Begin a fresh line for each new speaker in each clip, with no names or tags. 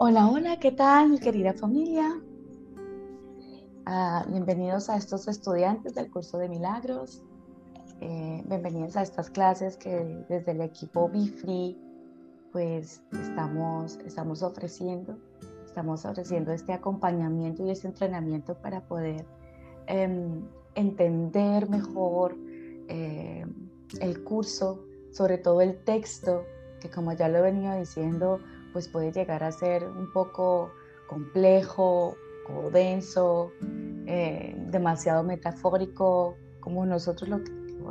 Hola, hola, ¿qué tal, mi querida familia? Ah, bienvenidos a estos estudiantes del curso de milagros. Eh, bienvenidos a estas clases que desde el equipo Be Free pues estamos, estamos ofreciendo. Estamos ofreciendo este acompañamiento y este entrenamiento para poder em, entender mejor eh, el curso, sobre todo el texto, que como ya lo he venido diciendo, pues puede llegar a ser un poco complejo o denso, eh, demasiado metafórico, como nosotros lo,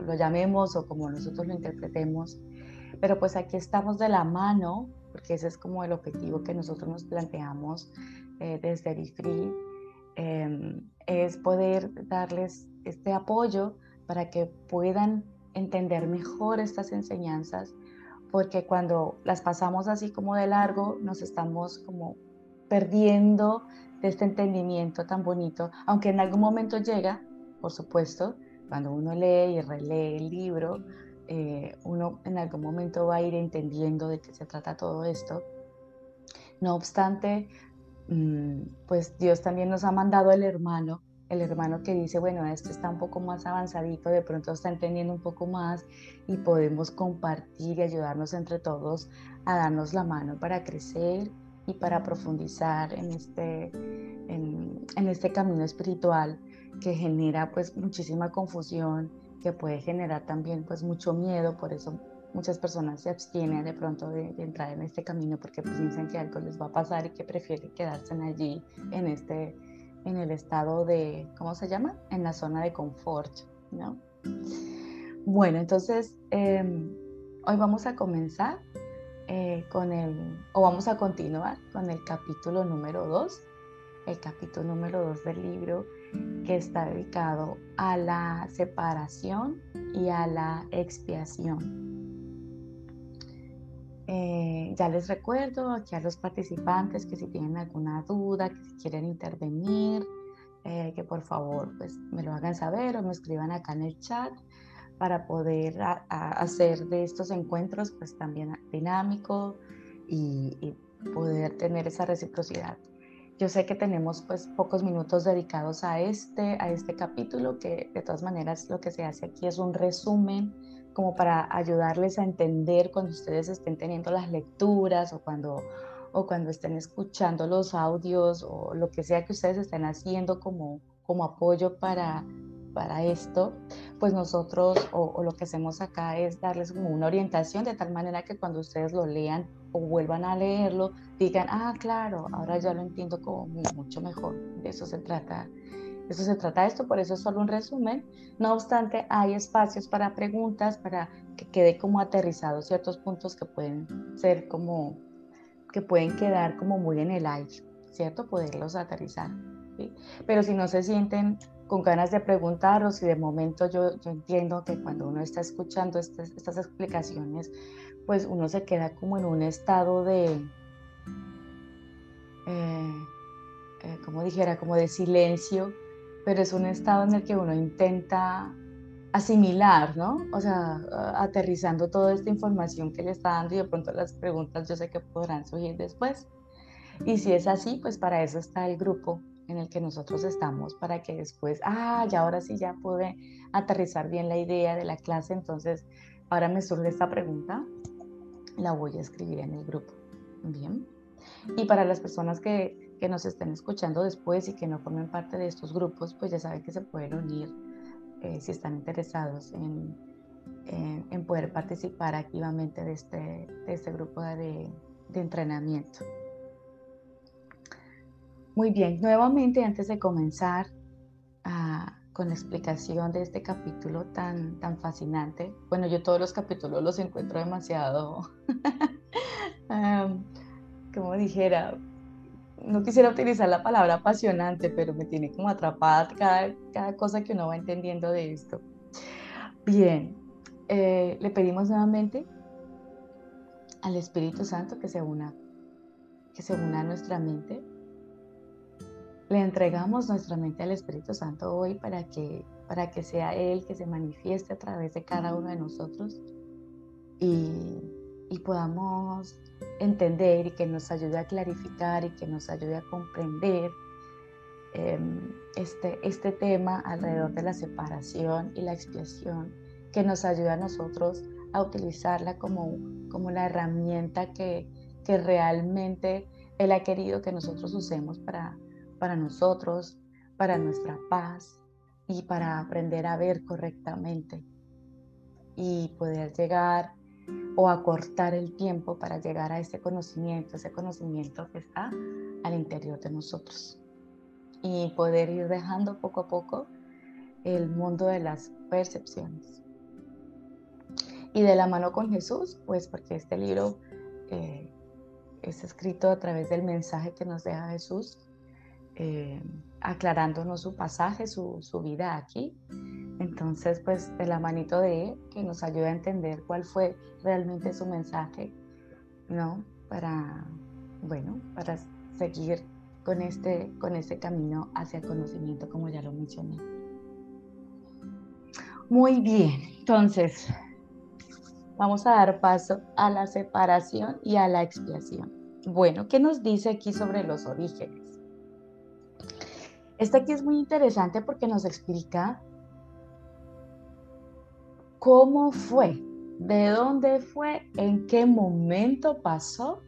lo llamemos o como nosotros lo interpretemos. Pero pues aquí estamos de la mano, porque ese es como el objetivo que nosotros nos planteamos eh, desde Bifree, em, es poder darles este apoyo para que puedan entender mejor estas enseñanzas porque cuando las pasamos así como de largo, nos estamos como perdiendo de este entendimiento tan bonito, aunque en algún momento llega, por supuesto, cuando uno lee y relee el libro, eh, uno en algún momento va a ir entendiendo de qué se trata todo esto. No obstante, mm, pues Dios también nos ha mandado el hermano el hermano que dice, bueno, este está un poco más avanzadito, de pronto está entendiendo un poco más y podemos compartir y ayudarnos entre todos a darnos la mano para crecer y para profundizar en este, en, este camino espiritual que genera pues muchísima confusión, que puede generar también pues mucho miedo, por eso muchas personas se abstienen de pronto de, de, entrar en este camino porque piensan que algo les va a pasar y que prefieren quedarse allí en este en el estado de, ¿cómo se llama? En la zona de confort, ¿no? Bueno, entonces em, hoy vamos a comenzar eh, con el, o vamos a continuar con el capítulo número 2, el capítulo número 2 del libro que está dedicado a la separación y a la expiación. Eh, ya les recuerdo aquí a los participantes que si tienen alguna duda, que si quieren intervenir, eh, que por favor pues me lo hagan saber o me escriban acá en el chat para poder hacer de estos encuentros pues también dinámico y, y, poder tener esa reciprocidad. Yo sé que tenemos pues pocos minutos dedicados a este, a este capítulo, que de todas maneras lo que se hace aquí es un resumen como para ayudarles a entender cuando ustedes estén teniendo las lecturas o cuando, o cuando estén escuchando los audios o lo que sea que ustedes estén haciendo como, como apoyo para, para esto, pues nosotros o, lo que hacemos acá es darles como una orientación de tal manera que cuando ustedes lo lean o vuelvan a leerlo, digan, ah, claro, ahora ya lo entiendo como mucho mejor. De eso se trata eso se trata de esto, por eso es solo un resumen. No obstante, hay espacios para preguntas, para que quede como aterrizados ciertos puntos que pueden ser como, que pueden quedar como muy en el aire, ¿cierto? Poderlos aterrizar. Pero si no se sienten con ganas de preguntar o si de momento yo, yo entiendo que cuando uno está escuchando estas, estas explicaciones, pues uno se queda como en un estado de, eh, eh, como dijera, como de silencio pero es un estado en el que uno intenta asimilar, ¿no? O sea, aterrizando toda esta información que le está dando y de pronto las preguntas yo sé que podrán surgir después. Y si es así, pues para eso está el grupo en el que nosotros estamos, para que después, ah, ya ahora sí ya pude aterrizar bien la idea de la clase, entonces ahora me surge esta pregunta, la voy a escribir en el grupo. Bien. Y para las personas que que nos estén escuchando después y que no formen parte de estos grupos, pues ya saben que se pueden unir eh, si están interesados en, en, poder participar activamente de este, de este grupo de, de entrenamiento. Muy bien, nuevamente antes de comenzar ah, con la explicación de este capítulo tan, tan fascinante, bueno, yo todos los capítulos los encuentro demasiado, como dijera, no quisiera utilizar la palabra apasionante, pero me tiene como atrapada cada, cada cosa que uno va entendiendo de esto. Bien, eh, le pedimos nuevamente al Espíritu Santo que se una, que se una a nuestra mente. Le entregamos nuestra mente al Espíritu Santo hoy para que, para que sea Él que se manifieste a través de cada uno de nosotros y, y podamos entender y que nos ayude a clarificar y que nos ayude a comprender em, este, este tema alrededor de la separación y la expiación, que nos ayude a nosotros a utilizarla como, como la herramienta que, que realmente Él ha querido que nosotros usemos para, para nosotros, para nuestra paz y para aprender a ver correctamente y poder llegar o acortar el tiempo para llegar a ese conocimiento, ese conocimiento que está al interior de nosotros. Y poder ir dejando poco a poco el mundo de las percepciones. Y de la mano con Jesús, pues porque este libro eh, es escrito a través del mensaje que nos deja Jesús, eh, aclarándonos su pasaje, su, su vida aquí entonces, pues de la manito de él, que nos ayuda a entender cuál fue realmente su mensaje, ¿no? Para, bueno, para seguir con este, con este camino hacia el conocimiento, como ya lo mencioné. Muy bien, entonces, vamos a dar paso a la separación y a la expiación. Bueno, ¿qué nos dice aquí sobre los orígenes? Este aquí es muy interesante porque nos explica cómo fue, de dónde fue, en qué momento pasó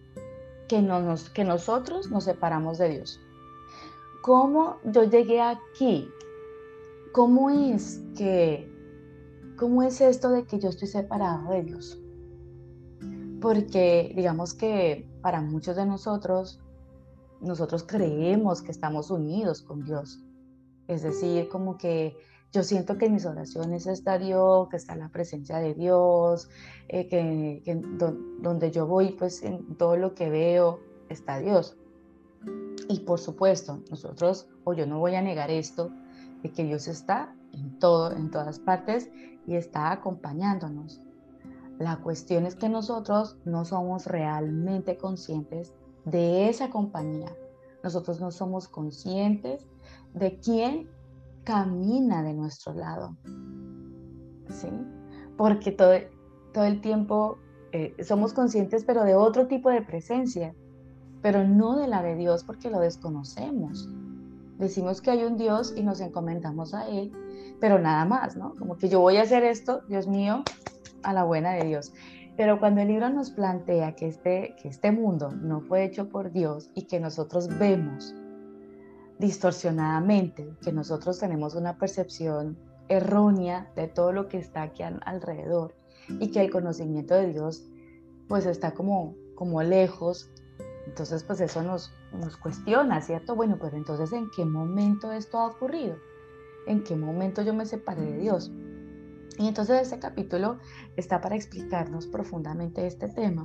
que, que nosotros nos separamos de Dios. ¿Cómo yo llegué aquí? ¿Cómo es que, cómo es esto de que yo estoy separado de Dios? Porque digamos que para muchos de nosotros, nosotros creemos que estamos unidos con Dios. Es decir, como que yo siento que en mis oraciones está Dios, que está la presencia de Dios, eh, que, donde yo voy, pues en todo lo que veo está Dios. Y por supuesto, nosotros, o yo no voy a negar esto, de que Dios está en todo, en todas partes y está acompañándonos. La cuestión es que nosotros no somos realmente conscientes de esa compañía. Nosotros no somos conscientes de quién camina de nuestro lado. ¿Sí? Porque todo, todo el tiempo eh, somos conscientes, pero de otro tipo de presencia, pero no de la de Dios porque lo desconocemos. Decimos que hay un Dios y nos encomendamos a Él, pero nada más, ¿no? Como que yo voy a hacer esto, Dios mío, a la buena de Dios. Pero cuando el libro nos plantea que este, que este mundo no fue hecho por Dios y que nosotros vemos distorsionadamente, que nosotros tenemos una percepción errónea de todo lo que está aquí alrededor y que el conocimiento de Dios pues está como, como lejos. Entonces pues eso nos, nos cuestiona, ¿cierto? Bueno, pero entonces ¿en qué momento esto ha ocurrido? ¿En qué momento yo me separé de Dios? Y entonces este capítulo está para explicarnos profundamente este tema.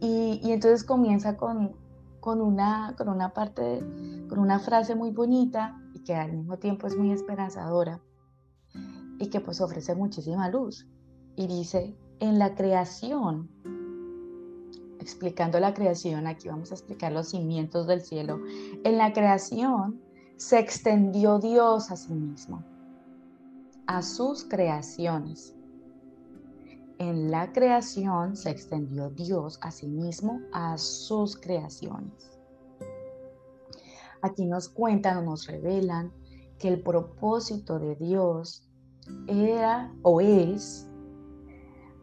Y, y entonces comienza con, con una, con una parte, con una frase muy bonita y que al mismo tiempo es muy esperanzadora y que pues ofrece muchísima luz. Y dice, en la creación, explicando la creación, aquí vamos a explicar los cimientos del cielo, en la creación se extendió Dios a sí mismo, a sus creaciones en la creación se extendió Dios a sí mismo a sus creaciones. Aquí nos cuentan o nos revelan que el propósito de Dios era o es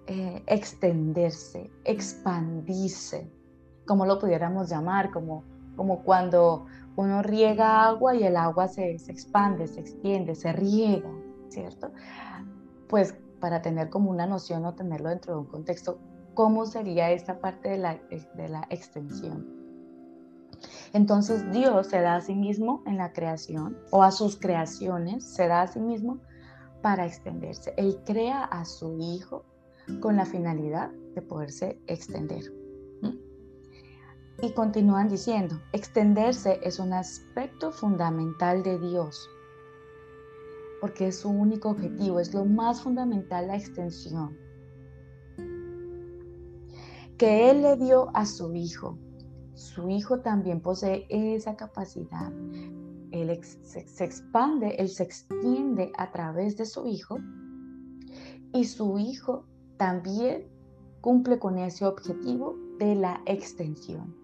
eh, extenderse, expandirse, como lo pudiéramos llamar, como, como cuando uno riega agua y el agua se, se expande, se extiende, se riega, ¿cierto? Pues para tener como una noción o tenerlo dentro de un contexto, cómo sería esta parte de la, de la extensión. Entonces Dios se da a sí mismo en la creación o a sus creaciones, se da a sí mismo para extenderse. Él crea a su Hijo con la finalidad de poderse extender. Y continúan diciendo, extenderse es un aspecto fundamental de Dios porque es su único objetivo, es lo más fundamental la extensión. Que Él le dio a su hijo. Su hijo también posee esa capacidad. Él se expande, Él se extiende a través de su hijo y su hijo también cumple con ese objetivo de la extensión.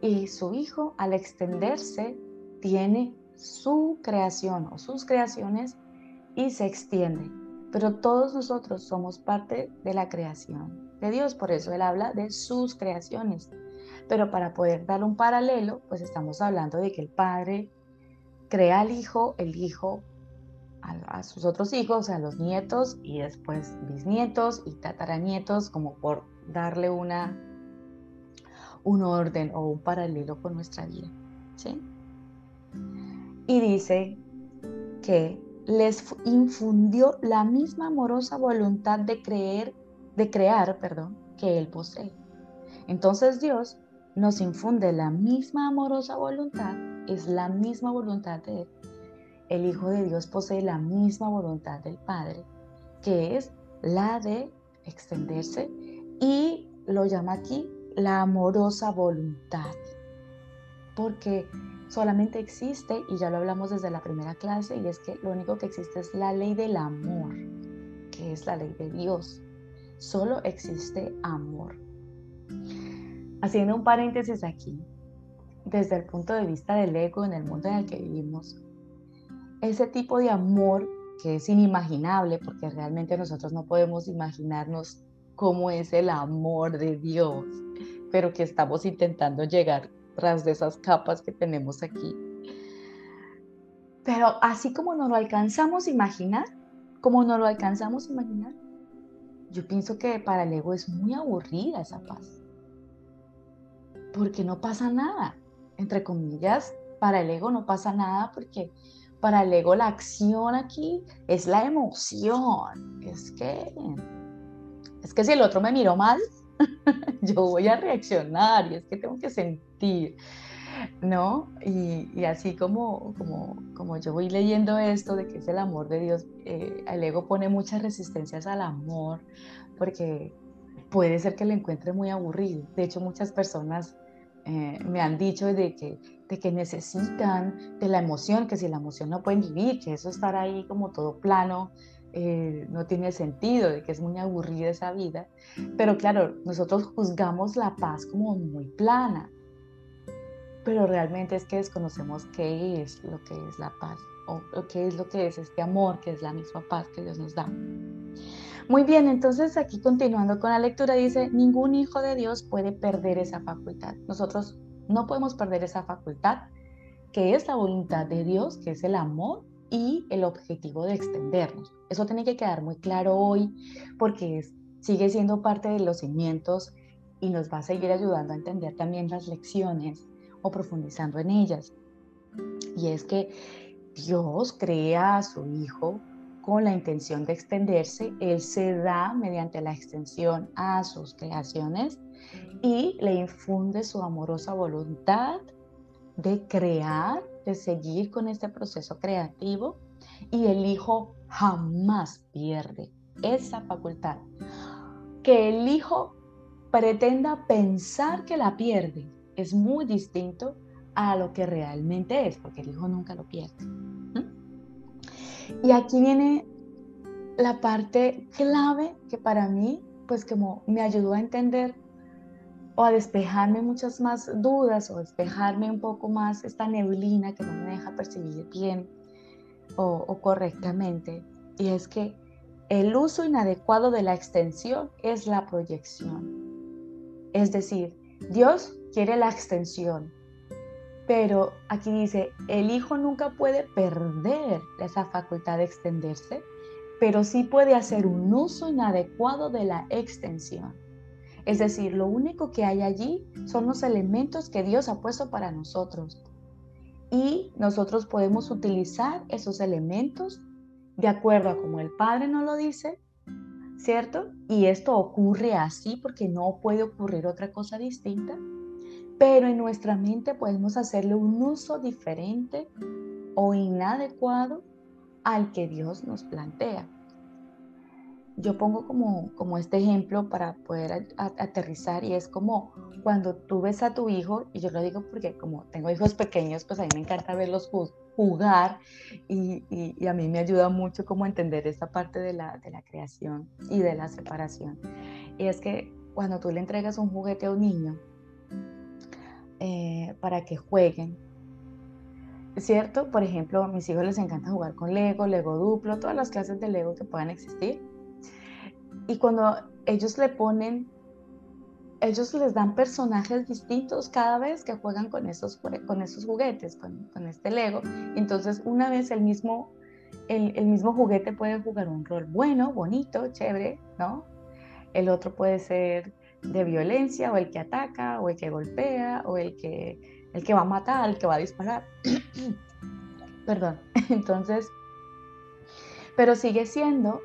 Y su hijo, al extenderse, tiene su creación o sus creaciones y se extiende. Pero todos nosotros somos parte de la creación de Dios, por eso Él habla de sus creaciones. Pero para poder dar un paralelo, pues estamos hablando de que el Padre crea al Hijo, el Hijo a, sus otros hijos, a los nietos y después bisnietos y tataranietos, como por darle una, un orden o un paralelo con nuestra vida. ¿sí? Y dice que les infundió la misma amorosa voluntad de creer, de crear, perdón, que él posee. Entonces Dios nos infunde la misma amorosa voluntad, es la misma voluntad de él. El Hijo de Dios posee la misma voluntad del Padre, que es la de extenderse y lo llama aquí la amorosa voluntad. Porque solamente existe, y ya lo hablamos desde la primera clase, y es que lo único que existe es la ley del amor, que es la ley de Dios. Solo existe amor. Haciendo un paréntesis aquí, desde el punto de vista del ego en el mundo en el que vivimos, ese tipo de amor que es inimaginable, porque realmente nosotros no podemos imaginarnos cómo es el amor de Dios, pero que estamos intentando llegar tras de esas capas que tenemos aquí. Pero así como no lo alcanzamos a imaginar, como no lo alcanzamos a imaginar, yo pienso que para el ego es muy aburrida esa paz. Porque no pasa nada. Entre comillas, para el ego no pasa nada porque para el ego la acción aquí es la emoción. Es que, es que si el otro me miró mal, yo voy a reaccionar y es que tengo que sentir, ¿no? Y, así como, como, como yo voy leyendo esto de que es el amor de Dios, eh, el ego pone muchas resistencias al amor porque puede ser que lo encuentre muy aburrido. De hecho, muchas personas eh, me han dicho de que, de que necesitan de la emoción, que si la emoción no pueden vivir, que eso estar ahí como todo plano, eh, no tiene sentido, de que es muy aburrida esa vida. Pero claro, nosotros juzgamos la paz como muy plana, pero realmente es que desconocemos qué es lo que es la paz o, qué es lo que es este amor, que es la misma paz que Dios nos da. Muy bien, entonces aquí continuando con la lectura dice, ningún hijo de Dios puede perder esa facultad. Nosotros no podemos perder esa facultad, que es la voluntad de Dios, que es el amor y el objetivo de extendernos. Eso tiene que quedar muy claro hoy porque sigue siendo parte de los cimientos y nos va a seguir ayudando a entender también las lecciones o profundizando en ellas. Y es que Dios crea a su Hijo con la intención de extenderse, Él se da mediante la extensión a sus creaciones y le infunde su amorosa voluntad de crear de seguir con este proceso creativo y el hijo jamás pierde esa facultad. Que el hijo pretenda pensar que la pierde es muy distinto a lo que realmente es, porque el hijo nunca lo pierde. Y aquí viene la parte clave que para mí, pues como me ayudó a entender o a despejarme muchas más dudas o despejarme un poco más esta neblina que no me deja percibir bien o, o correctamente. Y es que el uso inadecuado de la extensión es la proyección. Es decir, Dios quiere la extensión, pero aquí dice, el hijo nunca puede perder esa facultad de extenderse, pero sí puede hacer un uso inadecuado de la extensión. Es decir, lo único que hay allí son los elementos que Dios ha puesto para nosotros. Y nosotros podemos utilizar esos elementos de acuerdo a como el Padre nos lo dice, ¿cierto? Y esto ocurre así porque no puede ocurrir otra cosa distinta. Pero en nuestra mente podemos hacerle un uso diferente o inadecuado al que Dios nos plantea yo pongo como, como este ejemplo para poder aterrizar y es como cuando tú ves a tu hijo, y yo lo digo porque como tengo hijos pequeños, pues a mí me encanta verlos jugar y, y, a mí me ayuda mucho como entender esta parte de la, de la creación y de la separación. Y es que cuando tú le entregas un juguete a un niño eh, para que jueguen, ¿cierto? Por ejemplo, a mis hijos les encanta jugar con Lego, Lego duplo, todas las clases de Lego que puedan existir. Y cuando ellos le ponen, ellos les dan personajes distintos cada vez que juegan con esos, con esos juguetes, con, con este Lego. Entonces, una vez el mismo, el, el mismo juguete puede jugar un rol bueno, bonito, chévere, ¿no? El otro puede ser de violencia, o el que ataca, o el que golpea, o el que el que va a matar, el que va a disparar. Perdón. Entonces, pero sigue siendo,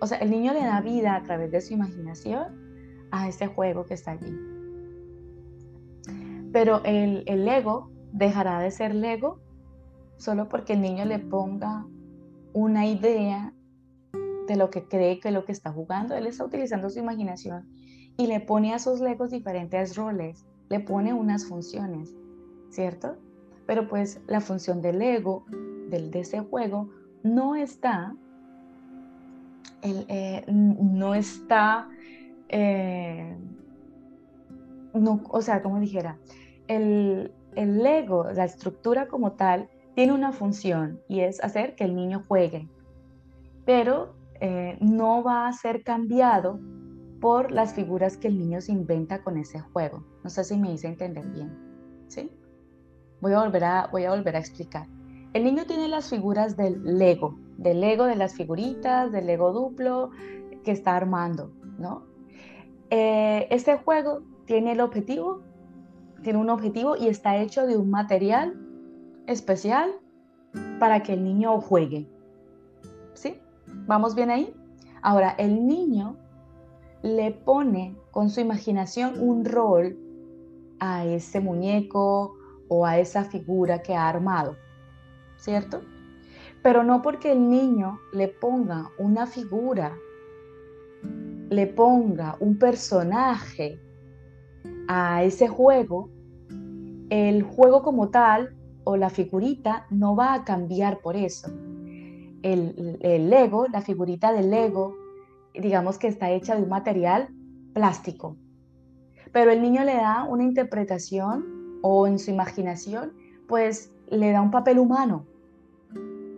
o sea, el niño le da vida a través de su imaginación a este juego que está allí. Pero el, el Lego dejará de ser Lego solo porque el niño le ponga una idea de lo que cree que lo que está jugando. Él está utilizando su imaginación y le pone a sus Legos diferentes roles, le pone unas funciones. ¿cierto? Pero pues la función del ego, del, de ese juego, no está, eh, no está, eh, no, o sea, como dijera, el, el ego, la estructura como tal, tiene una función y es hacer que el niño juegue, pero eh, no va a ser cambiado por las figuras que el niño se inventa con ese juego. No sé si me hice entender bien. ¿Sí? Voy a volver a, voy a, volver a explicar. El niño tiene las figuras del Lego, del Lego de las figuritas, del Lego duplo que está armando, ¿no? Eh, este juego tiene el objetivo, tiene un objetivo y está hecho de un material especial para que el niño juegue. ¿Sí? ¿Vamos bien ahí? Ahora, el niño le pone con su imaginación un rol a ese muñeco o a esa figura que ha armado, ¿cierto? Pero no porque el niño le ponga una figura, le ponga un personaje a ese juego, el juego como tal o la figurita no va a cambiar por eso. El, el Lego, la figurita del Lego, digamos que está hecha de un material plástico, pero el niño le da una interpretación o en su imaginación, pues le da un papel humano,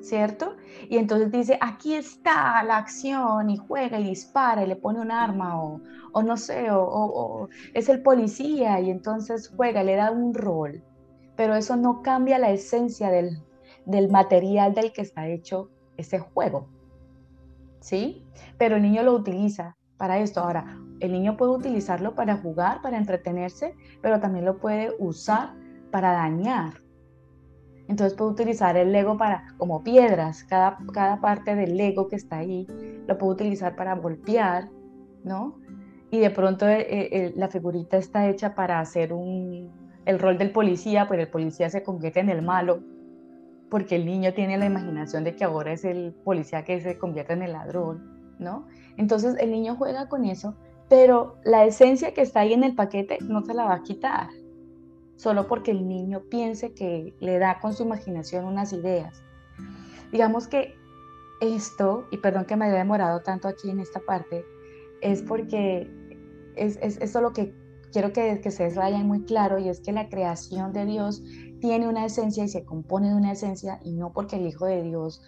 ¿cierto? Y entonces dice, aquí está la acción y juega y dispara y le pone un arma o, no sé, o, es el policía y entonces juega, le da un rol, pero eso no cambia la esencia del, del material del que está hecho ese juego, ¿sí? Pero el niño lo utiliza para esto. Ahora, el niño puede utilizarlo para jugar, para entretenerse, pero también lo puede usar para dañar. Entonces puede utilizar el Lego para, como piedras, cada, cada parte del Lego que está ahí, lo puede utilizar para golpear, ¿no? Y de pronto eh, eh, la figurita está hecha para hacer un, el rol del policía, pues el policía se convierte en el malo, porque el niño tiene la imaginación de que ahora es el policía que se convierte en el ladrón, ¿no? Entonces el niño juega con eso pero la esencia que está ahí en el paquete no se la va a quitar, solo porque el niño piense que le da con su imaginación unas ideas. Digamos que esto, y perdón que me haya demorado tanto aquí en esta parte, es porque es, es eso lo que quiero que, que se vayan muy claro y es que la creación de Dios tiene una esencia y se compone de una esencia y no porque el Hijo de Dios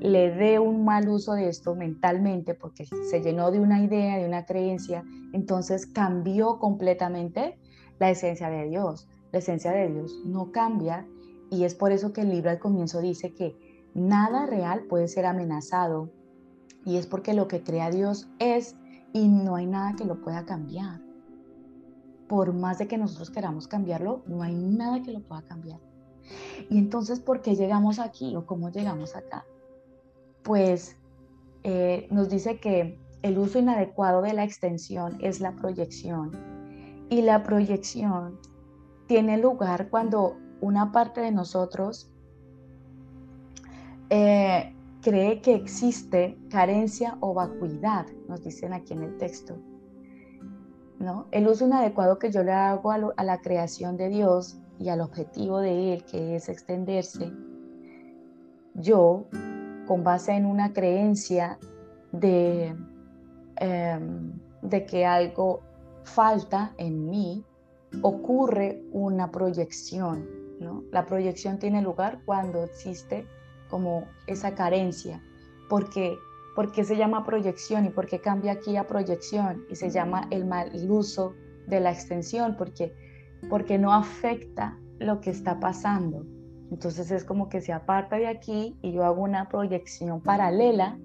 le dé un mal uso de esto mentalmente, porque se llenó de una idea, de una creencia, entonces cambió completamente la esencia de Dios. La esencia de Dios no cambia y es por eso que el libro al comienzo dice que nada real puede ser amenazado y es porque lo que crea Dios es y no hay nada que lo pueda cambiar por más de que nosotros queramos cambiarlo, no hay nada que lo pueda cambiar. Y entonces, ¿por qué llegamos aquí o cómo llegamos acá? Pues eh, nos dice que el uso inadecuado de la extensión es la proyección. Y la proyección tiene lugar cuando una parte de nosotros eh, cree que existe carencia o vacuidad, nos dicen aquí en el texto. El uso inadecuado que yo le hago a, la creación de Dios y al objetivo de Él, que es extenderse, yo, con base en una creencia de, em, de que algo falta en mí, ocurre una proyección. ¿no? La proyección tiene lugar cuando existe como esa carencia. porque ¿Por qué se llama proyección y por qué cambia aquí a proyección? Y se llama el mal uso de la extensión, porque, porque no afecta lo que está pasando. Entonces es como que se aparta de aquí y yo hago una proyección paralela,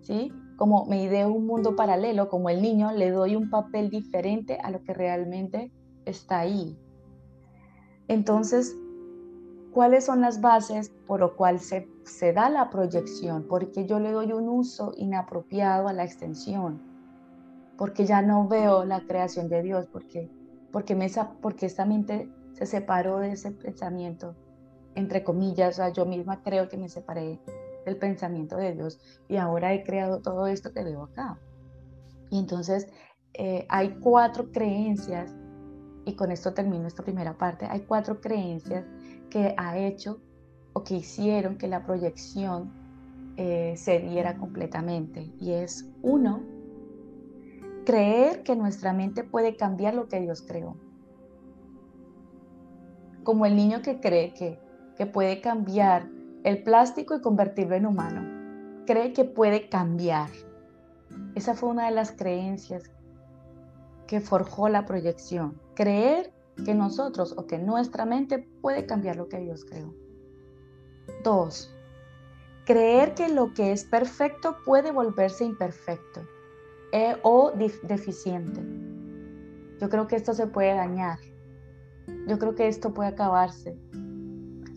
¿sí? Como me ideo un mundo paralelo, como el niño le doy un papel diferente a lo que realmente está ahí. Entonces, ¿cuáles son las bases por lo cual se se da la proyección, porque yo le doy un uso inapropiado a la extensión, porque ya no veo la creación de Dios, porque, porque, me, porque esta mente se separó de ese pensamiento, entre comillas, o yo misma creo que me separé del pensamiento de Dios y ahora he creado todo esto que veo acá. Y entonces eh, hay cuatro creencias, y con esto termino esta primera parte, hay cuatro creencias que ha hecho o que hicieron que la proyección eh, se diera completamente. Y es uno, creer que nuestra mente puede cambiar lo que Dios creó. Como el niño que cree que, que puede cambiar el plástico y convertirlo en humano. Cree que puede cambiar. Esa fue una de las creencias que forjó la proyección. Creer que nosotros o que nuestra mente puede cambiar lo que Dios creó. Dos, creer que lo que es perfecto puede volverse imperfecto eh, o deficiente. Yo creo que esto se puede dañar. Yo creo que esto puede acabarse,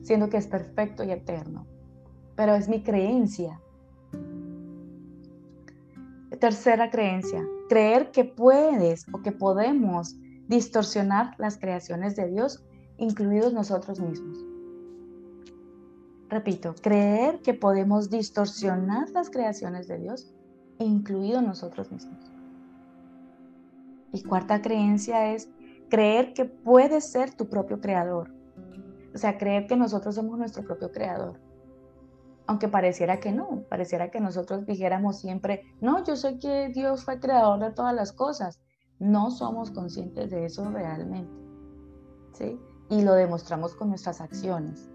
siendo que es perfecto y eterno. Pero es mi creencia. Tercera creencia, creer que puedes o que podemos distorsionar las creaciones de Dios, incluidos nosotros mismos. Repito, creer que podemos distorsionar las creaciones de Dios, incluido nosotros mismos. Y cuarta creencia es creer que puedes ser tu propio creador. O sea, creer que nosotros somos nuestro propio creador. Aunque pareciera que no, pareciera que nosotros dijéramos siempre, no, yo sé que Dios fue creador de todas las cosas. No somos conscientes de eso realmente. ¿sí? Y lo demostramos con nuestras acciones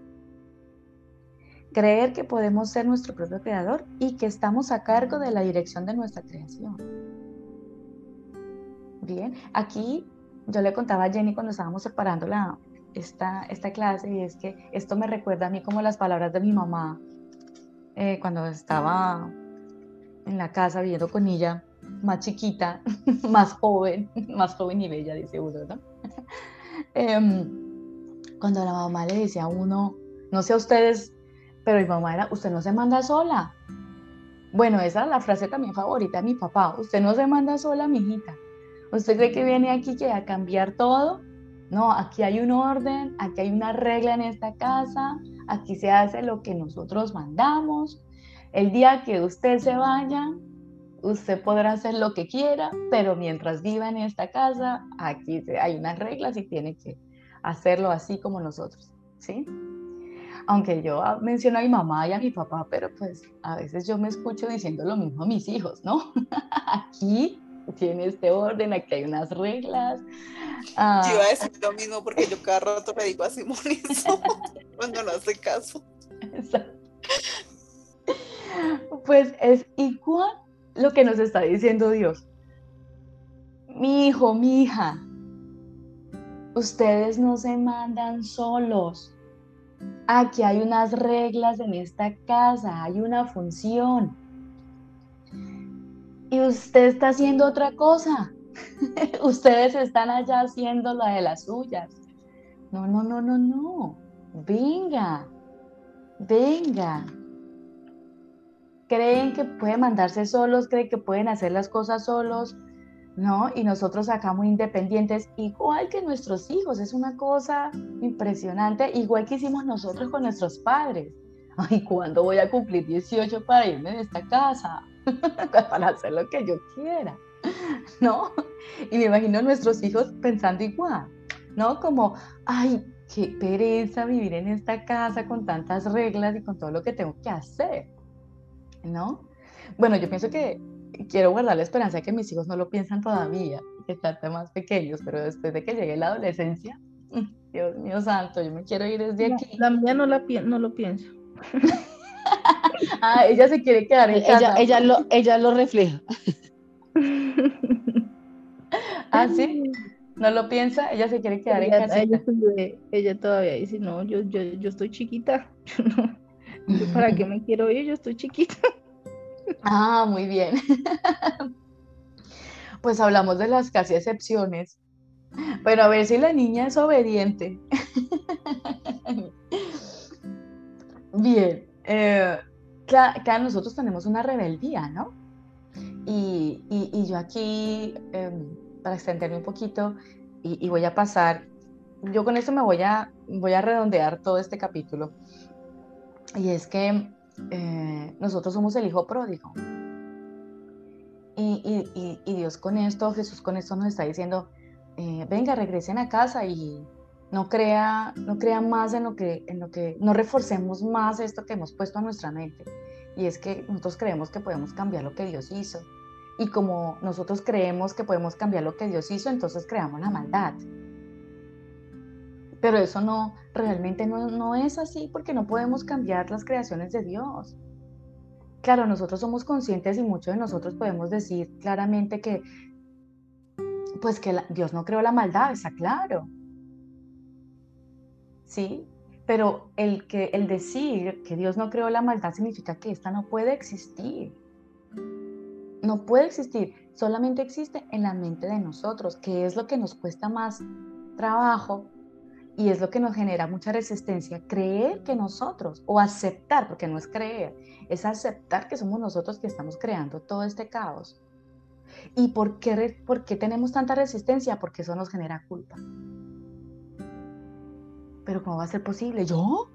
creer que podemos ser nuestro propio creador y que estamos a cargo de la dirección de nuestra creación. Bien, aquí yo le contaba a Jenny cuando estábamos separando la, esta, esta clase y es que esto me recuerda a mí como las palabras de mi mamá eh, cuando estaba en la casa viviendo con ella, más chiquita, más joven, más joven y bella, dice uno, ¿no? Em, cuando la mamá le decía a uno, no sé a ustedes pero mi mamá era, usted no se manda sola. Bueno, esa es la frase también favorita de mi papá. Usted no se manda sola, mijita. ¿Usted cree que viene aquí que a cambiar todo? No, aquí hay un orden, aquí hay una regla en esta casa, aquí se hace lo que nosotros mandamos. El día que usted se vaya, usted podrá hacer lo que quiera, pero mientras viva en esta casa, aquí hay unas reglas y tiene que hacerlo así como nosotros, ¿sí? aunque yo menciono a mi mamá y a mi papá, pero pues a veces yo me escucho diciendo lo mismo a mis hijos, ¿no? aquí tiene este orden, aquí hay unas reglas.
Ah. Yo iba a decir lo mismo porque yo cada rato le digo a Simón eso cuando no hace caso.
Pues es igual lo que nos está diciendo Dios. Mi hijo, mi hija, ustedes no se mandan solos aquí hay unas reglas en esta casa, hay una función. Y usted está haciendo otra cosa. Ustedes están allá haciendo la de las suyas. No, no, no, no, no. Venga, venga. Creen que pueden mandarse solos, creen que pueden hacer las cosas solos. ¿no? Y nosotros acá muy independientes, igual que nuestros hijos, es una cosa impresionante, igual que hicimos nosotros con nuestros padres. Ay, ¿cuándo voy a cumplir 18 para irme de esta casa? para hacer lo que yo quiera, ¿no? Y me imagino a nuestros hijos pensando igual, ¿no? Como, ay, qué pereza vivir en esta casa con tantas reglas y con todo lo que tengo que hacer, ¿no? Bueno, yo pienso que quiero guardar la esperanza de que mis hijos no lo piensan todavía, que están más pequeños, pero después de que llegue la adolescencia, Dios mío santo, yo me quiero ir desde aquí.
La mía no, la no lo piensa.
ah, ella se quiere quedar en
ella, casa. Ella lo, ella lo refleja.
ah, sí. No lo piensa, ella se quiere quedar en casa.
Ella, todavía dice, no, yo, yo, yo estoy chiquita. ¿Para qué me quiero ir? Yo estoy chiquita.
Ah, muy bien. Pues hablamos de las casi excepciones. Bueno, a ver si la niña es obediente. Bien, eh, claro, nosotros tenemos una rebeldía, ¿no? Y, yo aquí, em, para extenderme un poquito, y, voy a pasar, yo con esto me voy a, voy a redondear todo este capítulo. Y es que eh, nosotros somos el hijo pródigo. Y, Dios con esto, Jesús con esto nos está diciendo, eh, venga, regresen a casa y no crea, no crea más en lo, que, en lo que, no reforcemos más esto que hemos puesto a nuestra mente. Y es que nosotros creemos que podemos cambiar lo que Dios hizo. Y como nosotros creemos que podemos cambiar lo que Dios hizo, entonces creamos la maldad. Pero eso no, realmente no, no es así porque no podemos cambiar las creaciones de Dios. Claro, nosotros somos conscientes y muchos de nosotros podemos decir claramente que, pues que Dios no creó la maldad, está claro. ¿Sí? Pero el, que, el decir que Dios no creó la maldad significa que esta no puede existir. No puede existir, solamente existe en la mente de nosotros, que es lo que nos cuesta más trabajo y es lo que nos genera mucha resistencia, creer que nosotros, o aceptar, porque no es creer, es aceptar que somos nosotros que estamos creando todo este caos. ¿Y por qué, por qué tenemos tanta resistencia? Porque eso nos genera culpa. Pero ¿cómo va a ser posible? ¿Yo?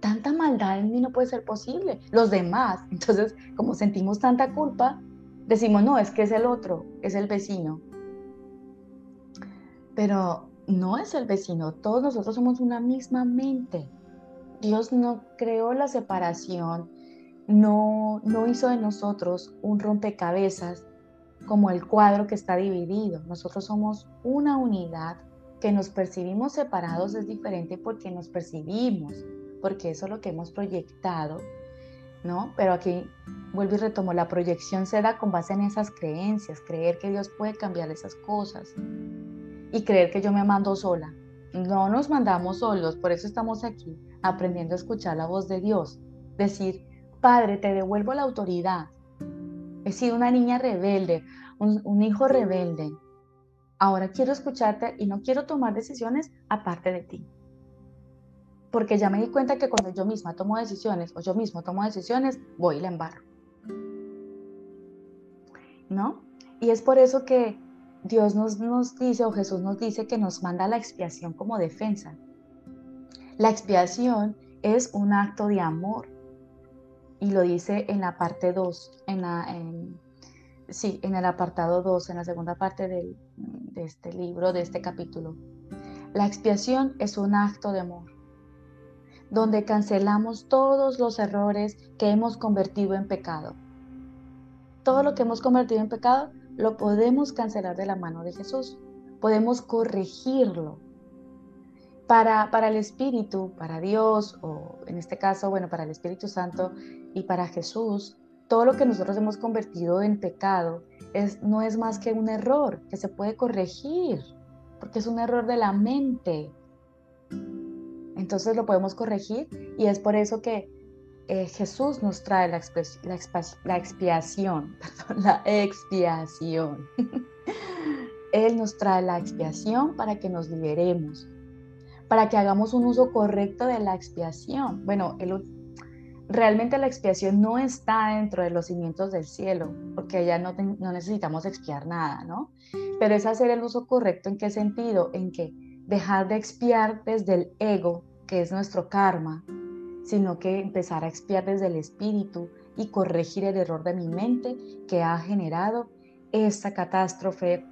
Tanta maldad en mí no puede ser posible. Los demás. Entonces, como sentimos tanta culpa, decimos, no, es que es el otro, es el vecino. Pero no es el vecino, todos nosotros somos una misma mente. Dios no creó la separación, no, no hizo de nosotros un rompecabezas como el cuadro que está dividido. Nosotros somos una unidad que nos percibimos separados es diferente porque nos percibimos, porque eso es lo que hemos proyectado, ¿no? Pero aquí vuelvo y retomo, la proyección se da con base en esas creencias, creer que Dios puede cambiar esas cosas y creer que yo me mando sola. No nos mandamos solos, por eso estamos aquí, aprendiendo a escuchar la voz de Dios. Decir, Padre, te devuelvo la autoridad. He sido una niña rebelde, un, hijo rebelde. Ahora quiero escucharte y no quiero tomar decisiones aparte de ti. Porque ya me di cuenta que cuando yo misma tomo decisiones o yo mismo tomo decisiones, voy y la embarro. ¿No? Y es por eso que Dios nos, nos dice o Jesús nos dice que nos manda la expiación como defensa. La expiación es un acto de amor y lo dice en la parte 2, en, en, sí, en el apartado 2, en la segunda parte de este libro, de este capítulo. La expiación es un acto de amor, donde cancelamos todos los errores que hemos convertido en pecado. Todo lo que hemos convertido en pecado lo podemos cancelar de la mano de Jesús, podemos corregirlo. Para, para el Espíritu, para Dios, o en este caso, bueno, para el Espíritu Santo y para Jesús, todo lo que nosotros hemos convertido en pecado es, no es más que un error que se puede corregir, porque es un error de la mente. Entonces lo podemos corregir y es por eso que eh, Jesús nos trae la, la, expiación, perdón, la expiación. Él nos trae la expiación para que nos liberemos, para que hagamos un uso correcto de la expiación. Bueno, realmente la expiación no está dentro de los cimientos del cielo, porque allá no, no necesitamos expiar nada, ¿no? Pero es hacer el uso correcto en qué sentido? En que dejar de expiar desde el ego, que es nuestro karma, sino que empezar a expiar desde el espíritu y corregir el error de mi mente que ha generado esta catástrofe,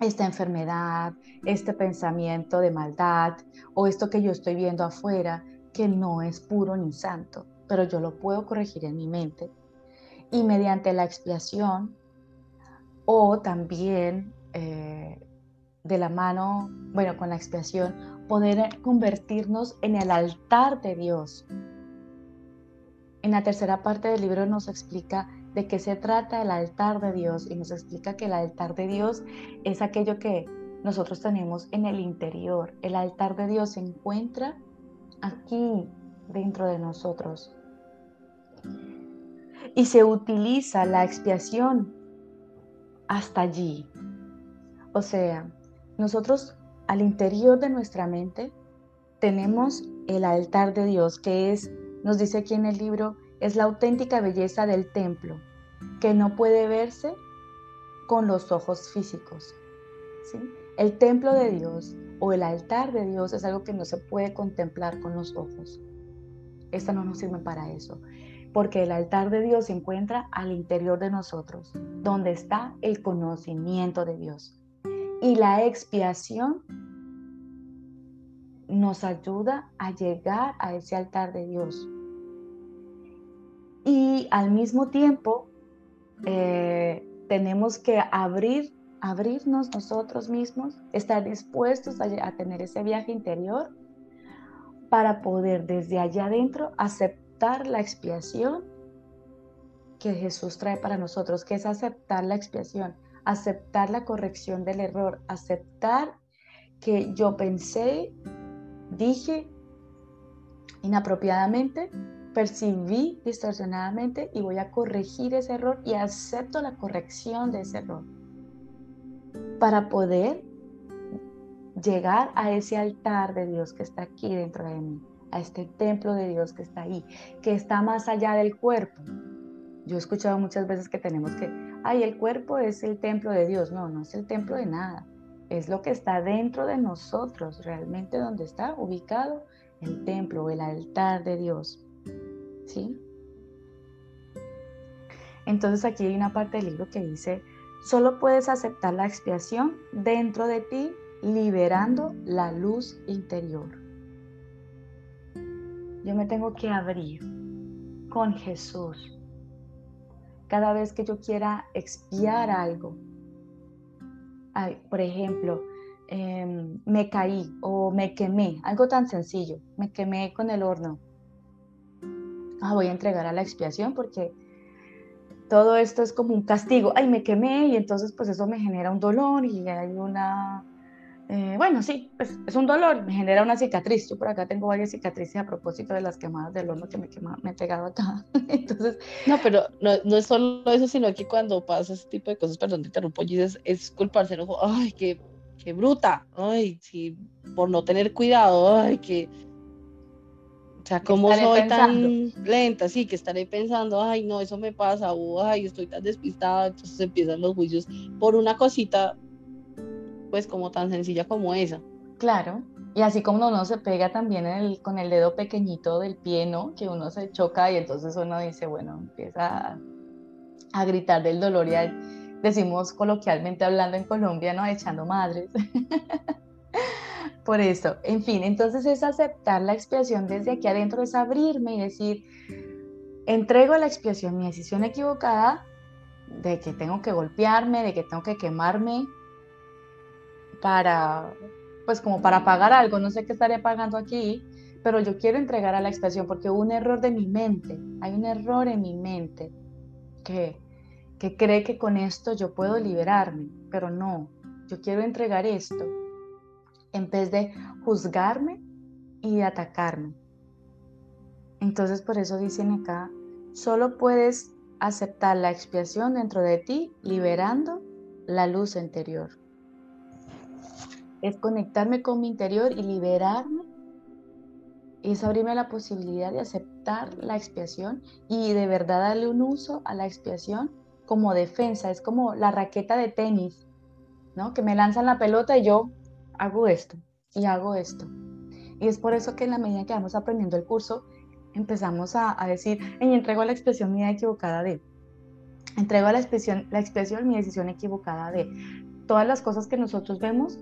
esta enfermedad, este pensamiento de maldad o esto que yo estoy viendo afuera que no es puro ni santo, pero yo lo puedo corregir en mi mente. y mediante la expiación o también eh, de la mano, bueno, con la expiación, poder convertirnos en el altar de Dios. En la tercera parte del libro nos explica de qué se trata el altar de Dios y nos explica que el altar de Dios es aquello que nosotros tenemos en el interior. El altar de Dios se encuentra aquí dentro de nosotros. Y se utiliza la expiación hasta allí. O sea, nosotros al interior de nuestra mente tenemos el altar de Dios, que es, nos dice aquí en el libro, es la auténtica belleza del templo, que no puede verse con los ojos físicos. ¿sí? El templo de Dios o el altar de Dios es algo que no se puede contemplar con los ojos. Esta no nos sirve para eso, porque el altar de Dios se encuentra al interior de nosotros, donde está el conocimiento de Dios. Y la expiación nos ayuda a llegar a ese altar de Dios. Y al mismo tiempo eh, tenemos que abrir, abrirnos nosotros mismos, estar dispuestos a, tener ese viaje interior para poder desde allá adentro aceptar la expiación que Jesús trae para nosotros, que es aceptar la expiación, aceptar la corrección del error, aceptar que yo pensé, dije inapropiadamente, percibí distorsionadamente y voy a corregir ese error y acepto la corrección de ese error para poder llegar a ese altar de Dios que está aquí dentro de mí, a este templo de Dios que está ahí, que está más allá del cuerpo. Yo he escuchado muchas veces que tenemos que ay, el cuerpo es el templo de Dios. No, no es el templo de nada. Es lo que está dentro de nosotros, realmente donde está ubicado el templo, el altar de Dios. ¿Sí? Entonces aquí hay una parte del libro que dice, solo puedes aceptar la expiación dentro de ti, liberando la luz interior. Yo me tengo que abrir con Jesús cada vez que yo quiera expiar algo. por ejemplo, em, me caí o me quemé, algo tan sencillo, me quemé con el horno. Ah, voy a entregar a la expiación porque todo esto es como un castigo. Ay, me quemé y entonces pues eso me genera un dolor y hay una eh, bueno, sí, pues, es un dolor, me genera una cicatriz. Yo por acá tengo varias cicatrices a propósito de las quemadas del horno que me, me he pegado acá. Entonces,
no, pero no, no, es solo eso, sino que cuando pasa ese tipo de cosas, perdón, te interrumpo, y es, es culparse, ay, qué, qué bruta, ay, sí, por no tener cuidado, ay, que, o sea, ¿cómo soy tan lenta? Sí, que estaré pensando, ay, no, eso me pasa, o ay, estoy tan despistada, entonces empiezan los juicios por una cosita pues como tan sencilla como esa.
Claro, y así como uno se pega también con el dedo pequeñito del pie, ¿no? Que uno se choca y entonces uno dice, bueno, empieza a, gritar del dolor y decimos coloquialmente hablando en Colombia, ¿no? Echando madres. Por eso, en fin, entonces es aceptar la expiación desde aquí adentro, es abrirme y decir, entrego la expiación, mi decisión equivocada de que tengo que golpearme, de que tengo que quemarme, para, pues como para pagar algo, no sé qué estaré pagando aquí, pero yo quiero entregar a la expresión porque hubo un error de mi mente, hay un error en mi mente que, que cree que con esto yo puedo liberarme, pero no, yo quiero entregar esto en vez de juzgarme y atacarme. Entonces por eso dicen acá, solo puedes aceptar la expiación dentro de ti liberando la luz interior es conectarme con mi interior y liberarme. Es abrirme la posibilidad de aceptar la expiación y de verdad darle un uso a la expiación como defensa. Es como la raqueta de tenis, ¿no? Que me lanzan la pelota y yo hago esto y hago esto. Y es por eso que en la medida que vamos aprendiendo el curso, empezamos a, decir, y entrego la expresión mi equivocada de, entrego la expresión, la expresión mi decisión equivocada de, todas las cosas que nosotros vemos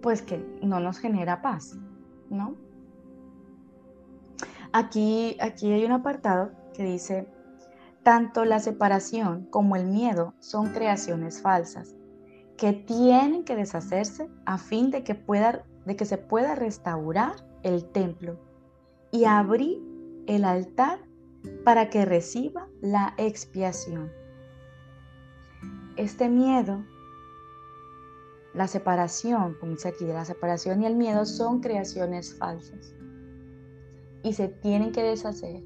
pues que no nos genera paz, ¿no? Aquí, aquí hay un apartado que dice, Tanto la separación como el miedo son creaciones falsas que tienen que deshacerse a fin de que, pueda, de que se pueda restaurar el templo y abrir el altar para que reciba la expiación. Este miedo, la separación, como dice aquí, la separación y el miedo son creaciones falsas y se tienen que deshacer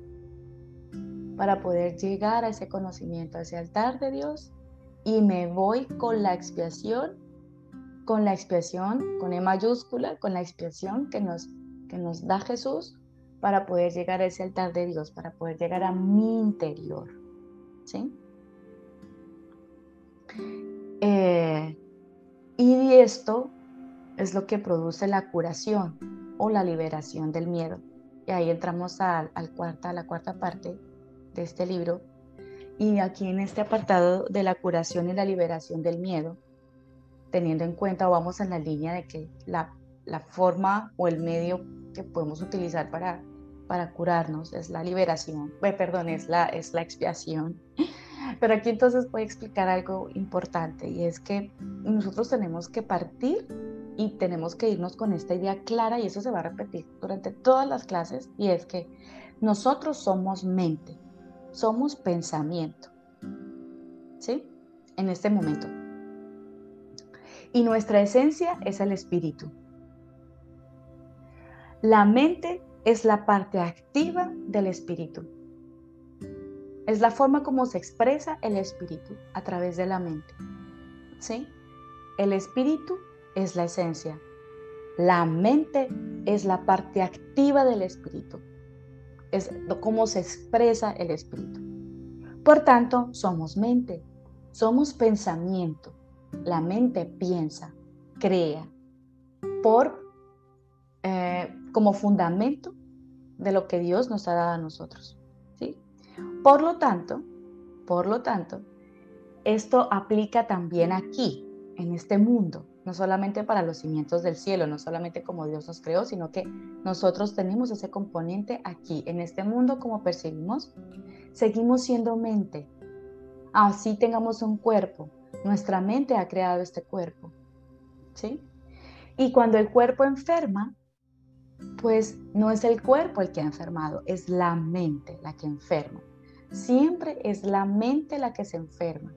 para poder llegar a ese conocimiento, a ese altar de Dios y me voy con la expiación, con la expiación, con E mayúscula, con la expiación que nos, que nos da Jesús para poder llegar a ese altar de Dios, para poder llegar a mi interior. ¿Sí? Eh, y esto es lo que produce la curación o la liberación del miedo. Y ahí entramos al, cuarta, a la cuarta parte de este libro, y aquí en este apartado de la curación y la liberación del miedo, teniendo en cuenta, vamos en la línea de que la, la forma o el medio que podemos utilizar para, para curarnos es la liberación, eh, perdón, es la, es la expiación. Pero aquí entonces voy a explicar algo importante y es que nosotros tenemos que partir y tenemos que irnos con esta idea clara y eso se va a repetir durante todas las clases y es que nosotros somos mente somos pensamiento. ¿Sí? En este momento. Y nuestra esencia es el espíritu. La mente es la parte activa del espíritu. Es la forma como se expresa el espíritu a través de la mente. ¿Sí? El espíritu es la esencia. La mente es la parte activa del espíritu es cómo se expresa el espíritu. Por tanto, somos mente, somos pensamiento. La mente piensa, crea, por, eh, como fundamento de lo que Dios nos ha dado a nosotros. ¿sí? Por lo tanto, por lo tanto, esto aplica también aquí, en este mundo no solamente para los cimientos del cielo, no solamente como Dios nos creó, sino que nosotros tenemos ese componente aquí, en este mundo, como percibimos, seguimos siendo mente. Así tengamos un cuerpo, nuestra mente ha creado este cuerpo, ¿sí? Y cuando el cuerpo enferma, pues no es el cuerpo el que ha enfermado, es la mente la que enferma. Siempre es la mente la que se enferma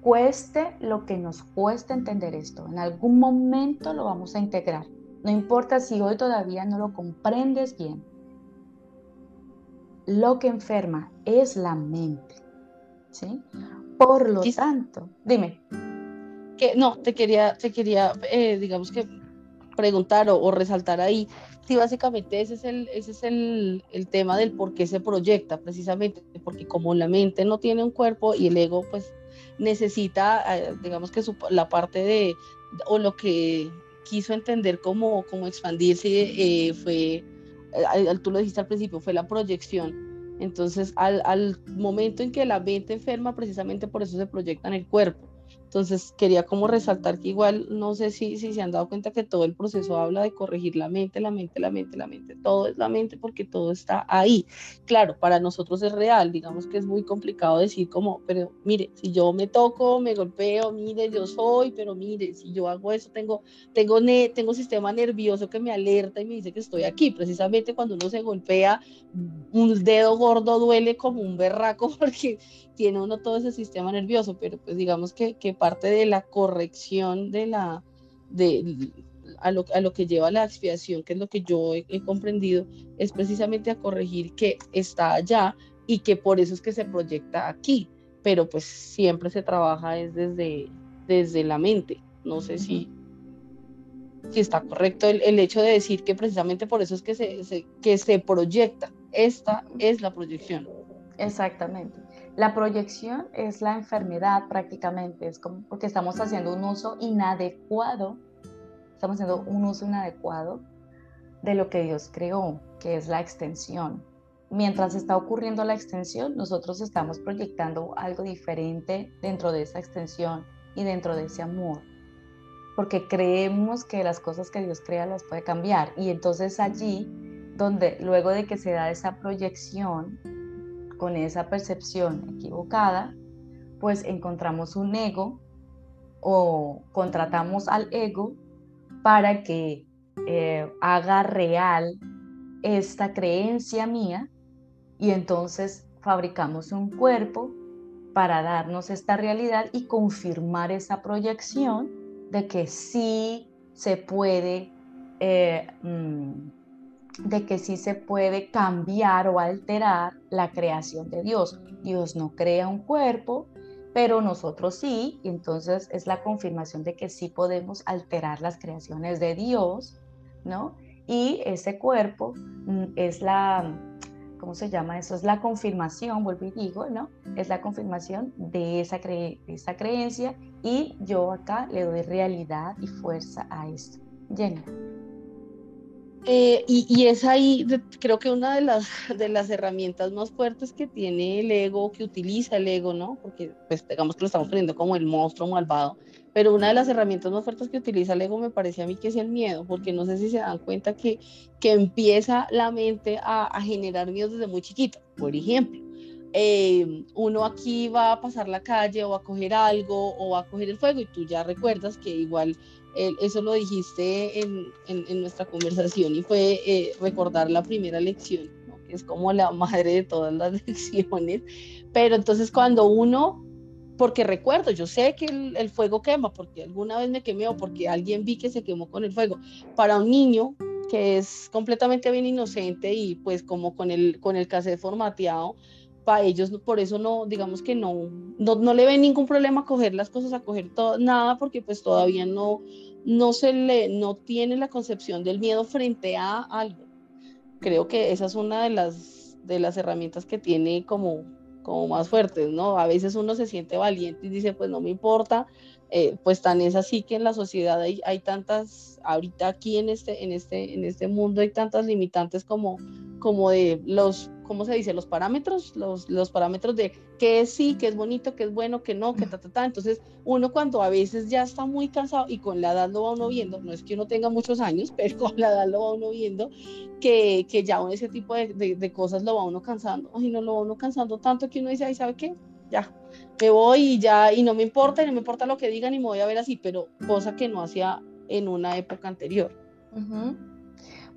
cueste lo que nos cueste entender esto, en algún momento lo vamos a integrar. No importa si hoy todavía no lo comprendes bien. Lo que enferma es la mente. ¿sí? Por lo tanto, dime.
Que no, te quería, te quería, eh, digamos que preguntar o, resaltar ahí. Sí, básicamente ese es, el, ese es el, el, tema del por qué se proyecta, precisamente, porque como la mente no tiene un cuerpo y el ego, pues necesita, eh, digamos que la parte de, o lo que quiso entender como, como expandirse eh, fue, tú lo dijiste al principio, fue la proyección. Entonces, al, al momento en que la mente enferma, precisamente por eso se proyecta en el cuerpo. Entonces, quería como resaltar que igual, no sé si, si se han dado cuenta que todo el proceso habla de corregir la mente, la mente, la mente, la mente. Todo es la mente porque todo está ahí. Claro, para nosotros es real, digamos que es muy complicado decir como, pero mire, si yo me toco, me golpeo, mire, yo soy, pero mire, si yo hago eso, tengo, tengo, ne tengo sistema nervioso que me alerta y me dice que estoy aquí. Precisamente cuando uno se golpea, un dedo gordo duele como un berraco porque tiene uno todo ese sistema nervioso, pero pues digamos que, que parte de la corrección de la, de, a lo, a lo, que lleva la expiación, que es lo que yo he, comprendido, es precisamente a corregir que está allá y que por eso es que se proyecta aquí, pero pues siempre se trabaja es desde, desde la mente. No sé si, si está correcto el, el, hecho de decir que precisamente por eso es que se, que se proyecta. Esta es la proyección.
Exactamente. La proyección es la enfermedad prácticamente, es como porque estamos haciendo un uso inadecuado, estamos haciendo un uso inadecuado de lo que Dios creó, que es la extensión. Mientras está ocurriendo la extensión, nosotros estamos proyectando algo diferente dentro de esa extensión y dentro de ese amor, porque creemos que las cosas que Dios crea las puede cambiar. Y entonces allí, donde luego de que se da esa proyección, con esa percepción equivocada, pues encontramos un ego o contratamos al ego para que eh, haga real esta creencia mía y entonces fabricamos un cuerpo para darnos esta realidad y confirmar esa proyección de que sí se puede, eh, mm, de que sí se puede cambiar o alterar la creación de Dios. Dios no crea un cuerpo, pero nosotros sí, entonces es la confirmación de que sí podemos alterar las creaciones de Dios, ¿no? Y ese cuerpo mm, es la, ¿cómo se llama eso? Es la confirmación, vuelvo y digo, ¿no? Es la confirmación de esa, esa creencia y yo acá le doy realidad y fuerza a esto. Jenny.
Eh, y, es ahí, creo que una de las, de las herramientas más fuertes que tiene el ego, que utiliza el ego, ¿no? Porque, pues, digamos que lo estamos poniendo como el monstruo malvado, pero una de las herramientas más fuertes que utiliza el ego me parece a mí que es el miedo, porque no sé si se dan cuenta que, que empieza la mente a, a generar miedo desde muy chiquito. Por ejemplo, eh, uno aquí va a pasar la calle o a coger algo o a coger el fuego y tú ya recuerdas que igual eso lo dijiste en, en, nuestra conversación y fue eh, recordar la primera lección, que es como la madre de todas las lecciones, pero entonces cuando uno, porque recuerdo, yo sé que el, el, fuego quema, porque alguna vez me quemé o porque alguien vi que se quemó con el fuego, para un niño que es completamente bien inocente y pues como con el, con el cassette formateado, para ellos por eso no, digamos que no, no, le ven ningún problema a coger las cosas, a coger todo, nada, porque pues todavía no, no se le, no tiene la concepción del miedo frente a algo. Creo que esa es una de las, de las herramientas que tiene como, como más fuertes, ¿no? A veces uno se siente valiente y dice, pues no me importa, eh, pues tan es así que en la sociedad hay, hay, tantas, ahorita aquí en este, en este, en este mundo hay tantas limitantes como, como de los ¿cómo se dice? Los parámetros, los, los parámetros de qué es sí, qué es bonito, qué es bueno, qué no, qué ta, ta, ta. Entonces, uno cuando a veces ya está muy cansado y con la edad lo va uno viendo, no es que uno tenga muchos años, pero con la edad lo va uno viendo, que, que ya ese tipo de, de, cosas lo va uno cansando. Ay, no lo va uno cansando tanto que uno dice, ay, ¿sabe qué? Ya, me voy y ya, y no me importa, y no me importa lo que digan y me voy a ver así, pero cosa que no hacía en una época anterior.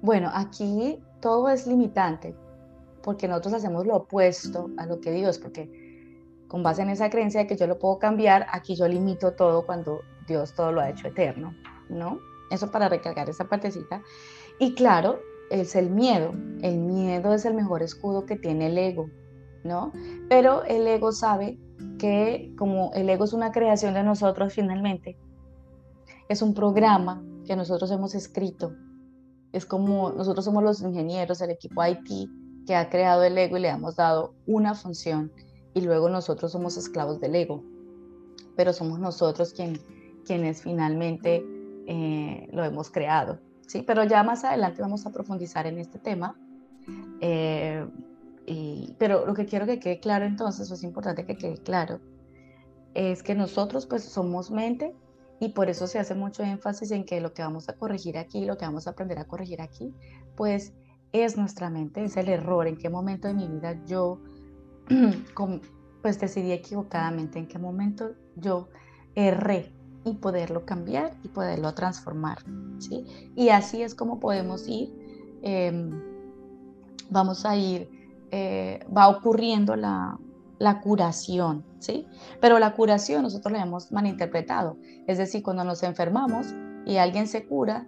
Bueno, aquí todo es limitante, porque nosotros hacemos lo opuesto a lo que Dios, porque con base en esa creencia de que yo lo puedo cambiar, aquí yo limito todo cuando Dios todo lo ha hecho eterno, ¿no? Eso para recargar esa partecita. Y claro, es el miedo. El miedo es el mejor escudo que tiene el ego, ¿no? Pero el ego sabe que como el ego es una creación de nosotros finalmente, es un programa que nosotros hemos escrito. Es como nosotros somos los ingenieros, el equipo IT, que ha creado el ego y le hemos dado una función y luego nosotros somos esclavos del ego, pero somos nosotros quien, quienes finalmente eh, lo hemos creado. ¿sí? Pero ya más adelante vamos a profundizar en este tema. Eh, pero lo que quiero que quede claro entonces, es importante que quede claro, es que nosotros pues somos mente y por eso se hace mucho énfasis en que lo que vamos a corregir aquí, lo que vamos a aprender a corregir aquí, pues es nuestra mente, es el error, en qué momento de mi vida yo pues decidí equivocadamente, en qué momento yo erré y poderlo cambiar y poderlo transformar, ¿sí? Y así es como podemos ir, em, vamos a ir, eh, va ocurriendo la, curación, ¿sí? Pero la curación nosotros la hemos malinterpretado, es decir, cuando nos enfermamos y alguien se cura,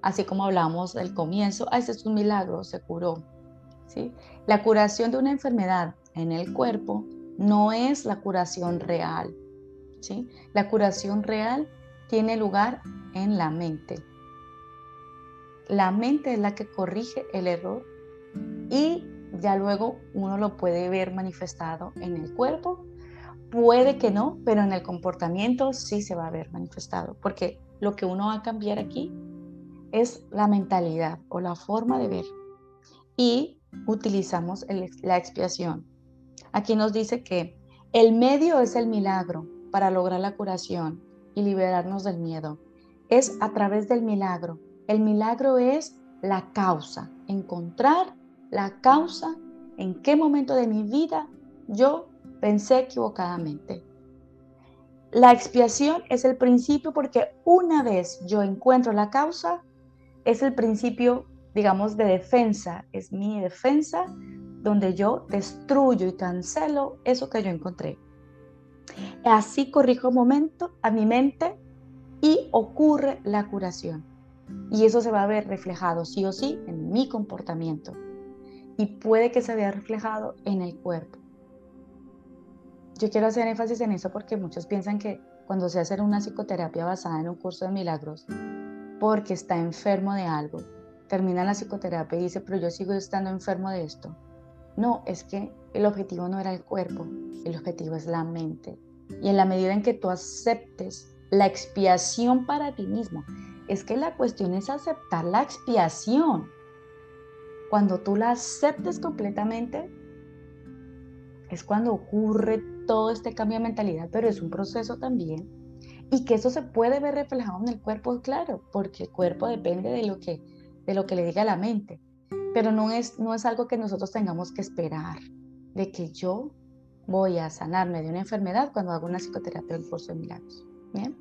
así como hablamos del comienzo, ah, ese es un milagro, se curó. ¿sí? La curación de una enfermedad en el cuerpo no es la curación real. ¿sí? La curación real tiene lugar en la mente. La mente es la que corrige el error y ya luego uno lo puede ver manifestado en el cuerpo. Puede que no, pero en el comportamiento sí se va a ver manifestado, porque lo que uno va a cambiar aquí es la mentalidad o la forma de ver. Y utilizamos la expiación. Aquí nos dice que el medio es el milagro para lograr la curación y liberarnos del miedo. Es a través del milagro. El milagro es la causa, encontrar la causa en qué momento de mi vida yo pensé equivocadamente. La expiación es el principio porque una vez yo encuentro la causa, es el principio, digamos, de defensa, es mi defensa donde yo destruyo y cancelo eso que yo encontré. Así corrijo momento a mi mente y ocurre la curación. Y eso se va a ver reflejado sí o sí en mi comportamiento. Y puede que se vea reflejado en el cuerpo. Yo quiero hacer énfasis en eso porque muchos piensan que cuando se hace una psicoterapia basada en un curso de milagros, porque está enfermo de algo, termina la psicoterapia y dice, pero yo sigo estando enfermo de esto. No, es que el objetivo no era el cuerpo, el objetivo es la mente. Y en la medida en que tú aceptes la expiación para ti mismo, es que la cuestión es aceptar la expiación. Cuando tú la aceptes completamente, es cuando ocurre todo este cambio de mentalidad, pero es un proceso también. Y que eso se puede ver reflejado en el cuerpo, claro, porque el cuerpo depende de lo que, de lo que le diga la mente. Pero no es, no es algo que nosotros tengamos que esperar, de que yo voy a sanarme de una enfermedad cuando hago una psicoterapia del curso de milagros. ¿Bien?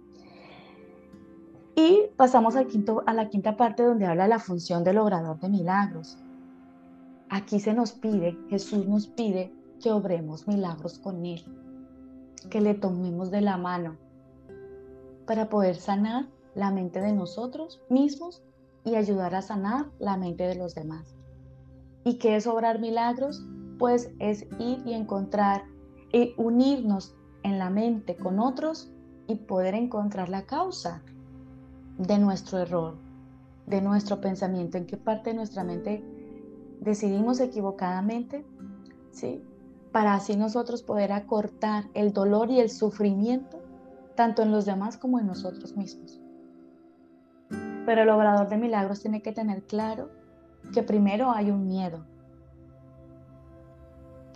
Y pasamos al quinto, a la quinta parte donde habla de la función del obrador de milagros. Aquí se nos pide, Jesús nos pide que obremos milagros con Él, que le tomemos de la mano para poder sanar la mente de nosotros mismos y ayudar a sanar la mente de los demás. ¿Y qué es obrar milagros? Pues es ir y encontrar y unirnos en la mente con otros y poder encontrar la causa de nuestro error, de nuestro pensamiento, en qué parte de nuestra mente decidimos equivocadamente, ¿sí? Para así nosotros poder acortar el dolor y el sufrimiento tanto en los demás como en nosotros mismos. Pero el obrador de milagros tiene que tener claro que primero hay un miedo,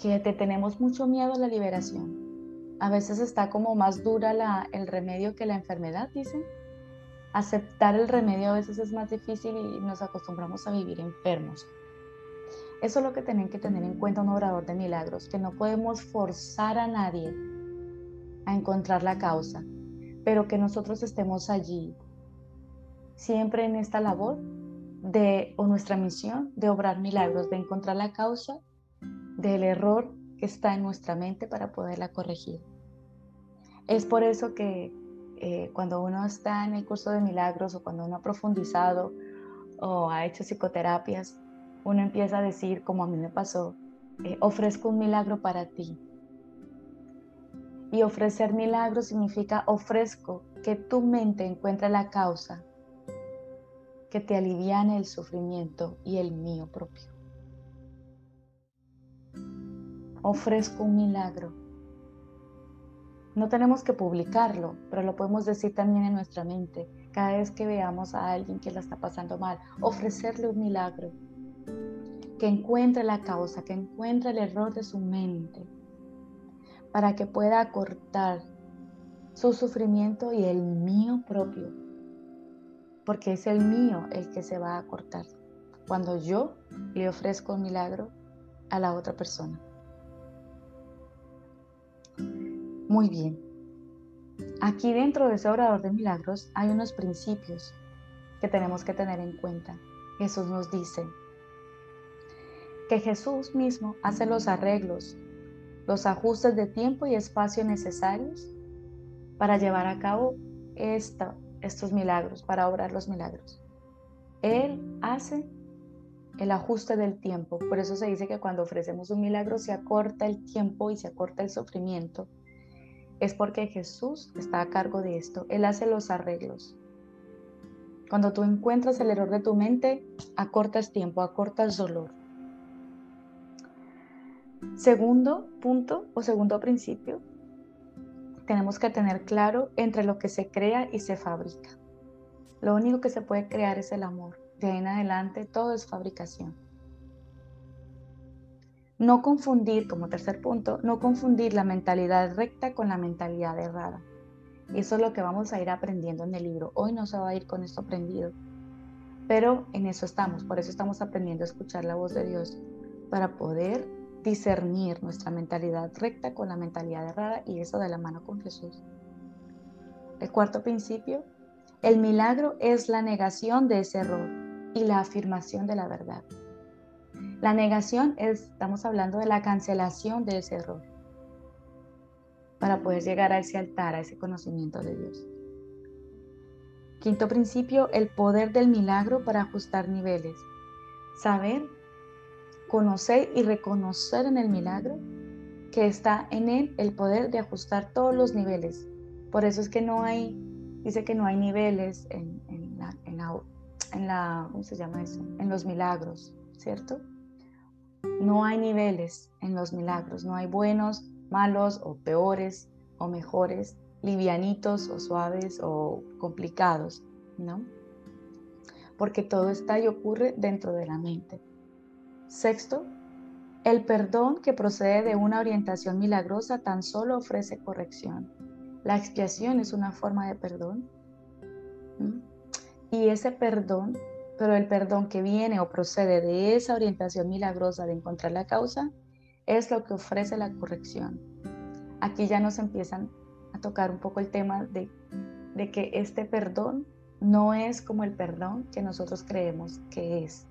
que te tenemos mucho miedo a la liberación. A veces está como más dura el remedio que la enfermedad, dicen. Aceptar el remedio a veces es más difícil y nos acostumbramos a vivir enfermos. Eso es lo que tienen que tener en cuenta un obrador de milagros, que no podemos forzar a nadie a encontrar la causa, pero que nosotros estemos allí, siempre en esta labor de, o nuestra misión de obrar milagros, de encontrar la causa del error que está en nuestra mente para poderla corregir. Es por eso que eh, cuando uno está en el curso de milagros o cuando uno ha profundizado o ha hecho psicoterapias, uno empieza a decir, como a mí me pasó, eh, ofrezco un milagro para ti. Y ofrecer milagro significa ofrezco que tu mente encuentre la causa que te aliviane el sufrimiento y el mío propio. Ofrezco un milagro. No tenemos que publicarlo, pero lo podemos decir también en nuestra mente. Cada vez que veamos a alguien que la está pasando mal, ofrecerle un milagro. Que encuentre la causa, que encuentre el error de su mente, para que pueda acortar su sufrimiento y el mío propio porque es el mío el que se va a cortar cuando yo le ofrezco un milagro a la otra persona. Muy bien. Aquí dentro de ese orador de milagros hay unos principios que tenemos que tener en cuenta. Jesús nos dice que Jesús mismo hace los arreglos, los ajustes de tiempo y espacio necesarios para llevar a cabo estos milagros, para obrar los milagros. Él hace el ajuste del tiempo. Por eso se dice que cuando ofrecemos un milagro se acorta el tiempo y se acorta el sufrimiento. Es porque Jesús está a cargo de esto. Él hace los arreglos. Cuando tú encuentras el error de tu mente, acortas tiempo, acortas dolor. Segundo punto o segundo principio, tenemos que tener claro entre lo que se crea y se fabrica. Lo único que se puede crear es el amor. De ahí en adelante todo es fabricación. No confundir, como tercer punto, no confundir la mentalidad recta con la mentalidad errada. Y eso es lo que vamos a ir aprendiendo en el libro. Hoy no se va a ir con esto aprendido, pero en eso estamos. Por eso estamos aprendiendo a escuchar la voz de Dios, para poder discernir nuestra mentalidad recta con la mentalidad errada y eso de la mano con Jesús. El cuarto principio, el milagro es la negación de ese error y la afirmación de la verdad. La negación es, estamos hablando de la cancelación de ese error para poder llegar a ese altar, a ese conocimiento de Dios. Quinto principio, el poder del milagro para ajustar niveles. Saber, conocer y reconocer en el milagro que está en él el poder de ajustar todos los niveles. Por eso es que no hay, dice que no hay niveles en, la, en la, ¿cómo se llama eso? En los milagros, ¿cierto? No hay niveles en los milagros, no hay buenos, malos o peores o mejores, livianitos o suaves o complicados, ¿no? Porque todo está y ocurre dentro de la mente. Sexto, el perdón que procede de una orientación milagrosa tan solo ofrece corrección. La expiación es una forma de perdón. Y ese perdón, pero el perdón que viene o procede de esa orientación milagrosa de encontrar la causa, es lo que ofrece la corrección. Aquí ya nos empiezan tocar un poco el tema de, que este perdón no es como el perdón que nosotros creemos que es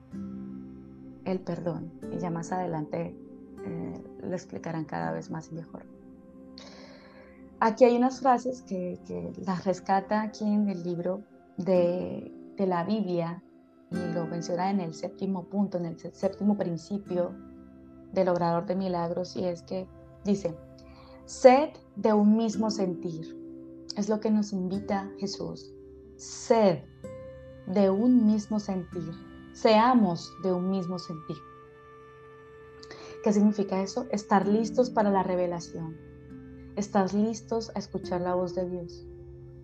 el perdón. Y ya más adelante eh, lo explicarán cada vez más y mejor. Aquí hay unas frases que, las rescata aquí en el libro de, de la Biblia y lo menciona en el séptimo punto, en el séptimo principio del obrador de milagros, y es que dice, Sed de un mismo sentir. Es lo que nos invita Jesús. Sed de un mismo sentir. Seamos de un mismo sentir. ¿Qué significa eso? Estar listos para la revelación. Estar listos a escuchar la voz de Dios.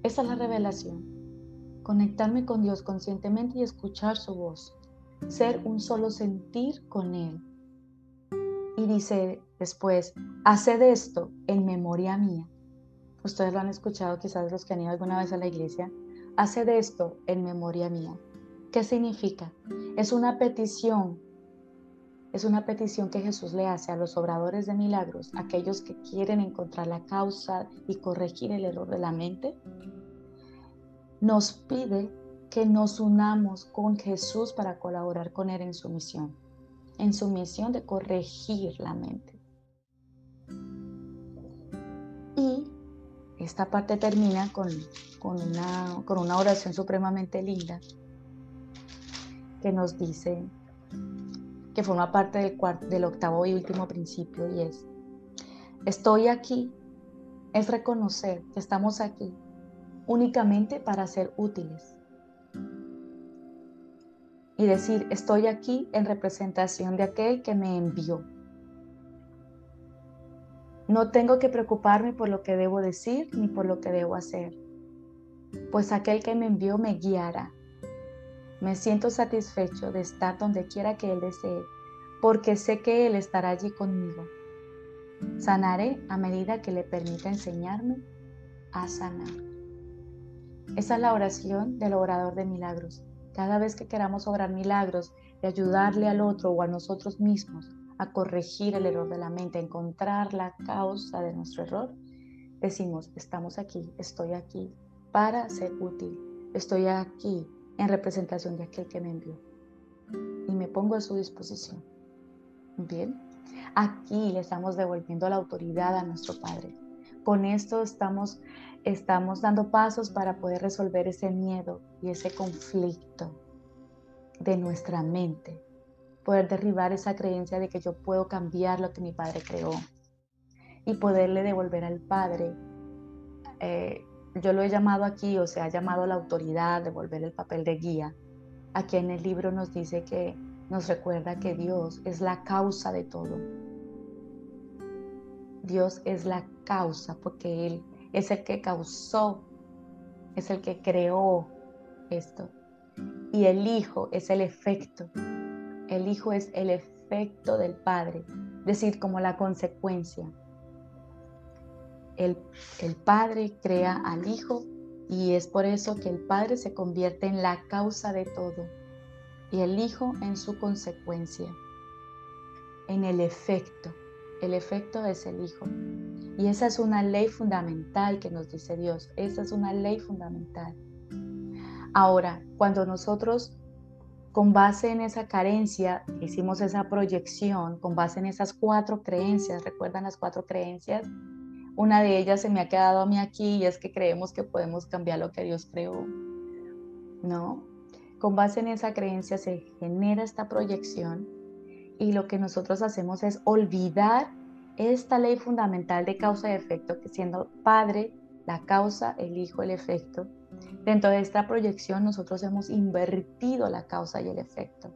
Esa es la revelación. Conectarme con Dios conscientemente y escuchar su voz. Ser un solo sentir con Él. Y dice Después, haced esto en memoria mía. Ustedes lo han escuchado quizás los que han ido alguna vez a la iglesia. Haced esto en memoria mía. ¿Qué significa? Es una petición. Es una petición que Jesús le hace a los obradores de milagros, aquellos que quieren encontrar la causa y corregir el error de la mente. Nos pide que nos unamos con Jesús para colaborar con Él en su misión, en su misión de corregir la mente. Y esta parte termina con, una, con una oración supremamente linda que nos dice, que forma parte del, del octavo y último principio, y es, estoy aquí, es reconocer que estamos aquí únicamente para ser útiles. Y decir, estoy aquí en representación de aquel que me envió. No tengo que preocuparme por lo que debo decir ni por lo que debo hacer, pues aquel que me envió me guiará. Me siento satisfecho de estar donde quiera que Él desee, porque sé que Él estará allí conmigo. Sanaré a medida que le permita enseñarme a sanar. Esa es la oración del orador de milagros. Cada vez que queramos obrar milagros, de ayudarle al otro o a nosotros mismos, a corregir el error de la mente, a encontrar la causa de nuestro error, decimos, estamos aquí, estoy aquí para ser útil, estoy aquí en representación de aquel que me envió y me pongo a su disposición. Bien, aquí le estamos devolviendo la autoridad a nuestro Padre. Con esto estamos, estamos dando pasos para poder resolver ese miedo y ese conflicto de nuestra mente, poder derribar esa creencia de que yo puedo cambiar lo que mi padre creó y poderle devolver al padre. Eh, yo lo he llamado aquí, o se ha llamado la autoridad, devolver el papel de guía. Aquí en el libro nos dice que nos recuerda que Dios es la causa de todo. Dios es la causa porque Él es el que causó, es el que creó esto. Y el Hijo es el efecto el Hijo es el efecto del Padre, es decir, como la consecuencia. El, Padre crea al Hijo y es por eso que el Padre se convierte en la causa de todo y el Hijo en su consecuencia, en el efecto. el efecto es el Hijo. Y esa es una ley fundamental que nos dice Dios. Esa es una ley fundamental. Ahora, cuando nosotros, con base en esa carencia, hicimos esa proyección, con base en esas cuatro creencias, ¿recuerdan las cuatro creencias? Una de ellas se me ha quedado a mí aquí y es que creemos que podemos cambiar lo que Dios creó. ¿No? Con base en esa creencia se genera esta proyección y lo que nosotros hacemos es olvidar esta ley fundamental de causa y efecto, que siendo Padre, la causa, el Hijo, el efecto, dentro de esta proyección nosotros hemos invertido la causa y el efecto.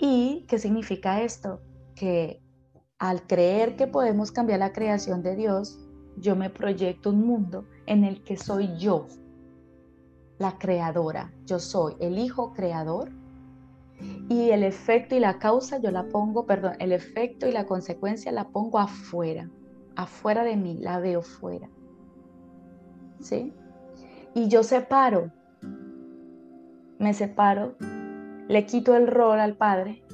¿Y qué significa esto? Que al creer que podemos cambiar la creación de Dios, yo me proyecto un mundo en el que soy yo, la creadora. Yo soy el Hijo creador y el efecto y la causa yo la pongo, perdón, el efecto y la consecuencia la pongo afuera, afuera de mí, la veo fuera. ¿Sí? Y yo separo, me separo, le quito el rol al Padre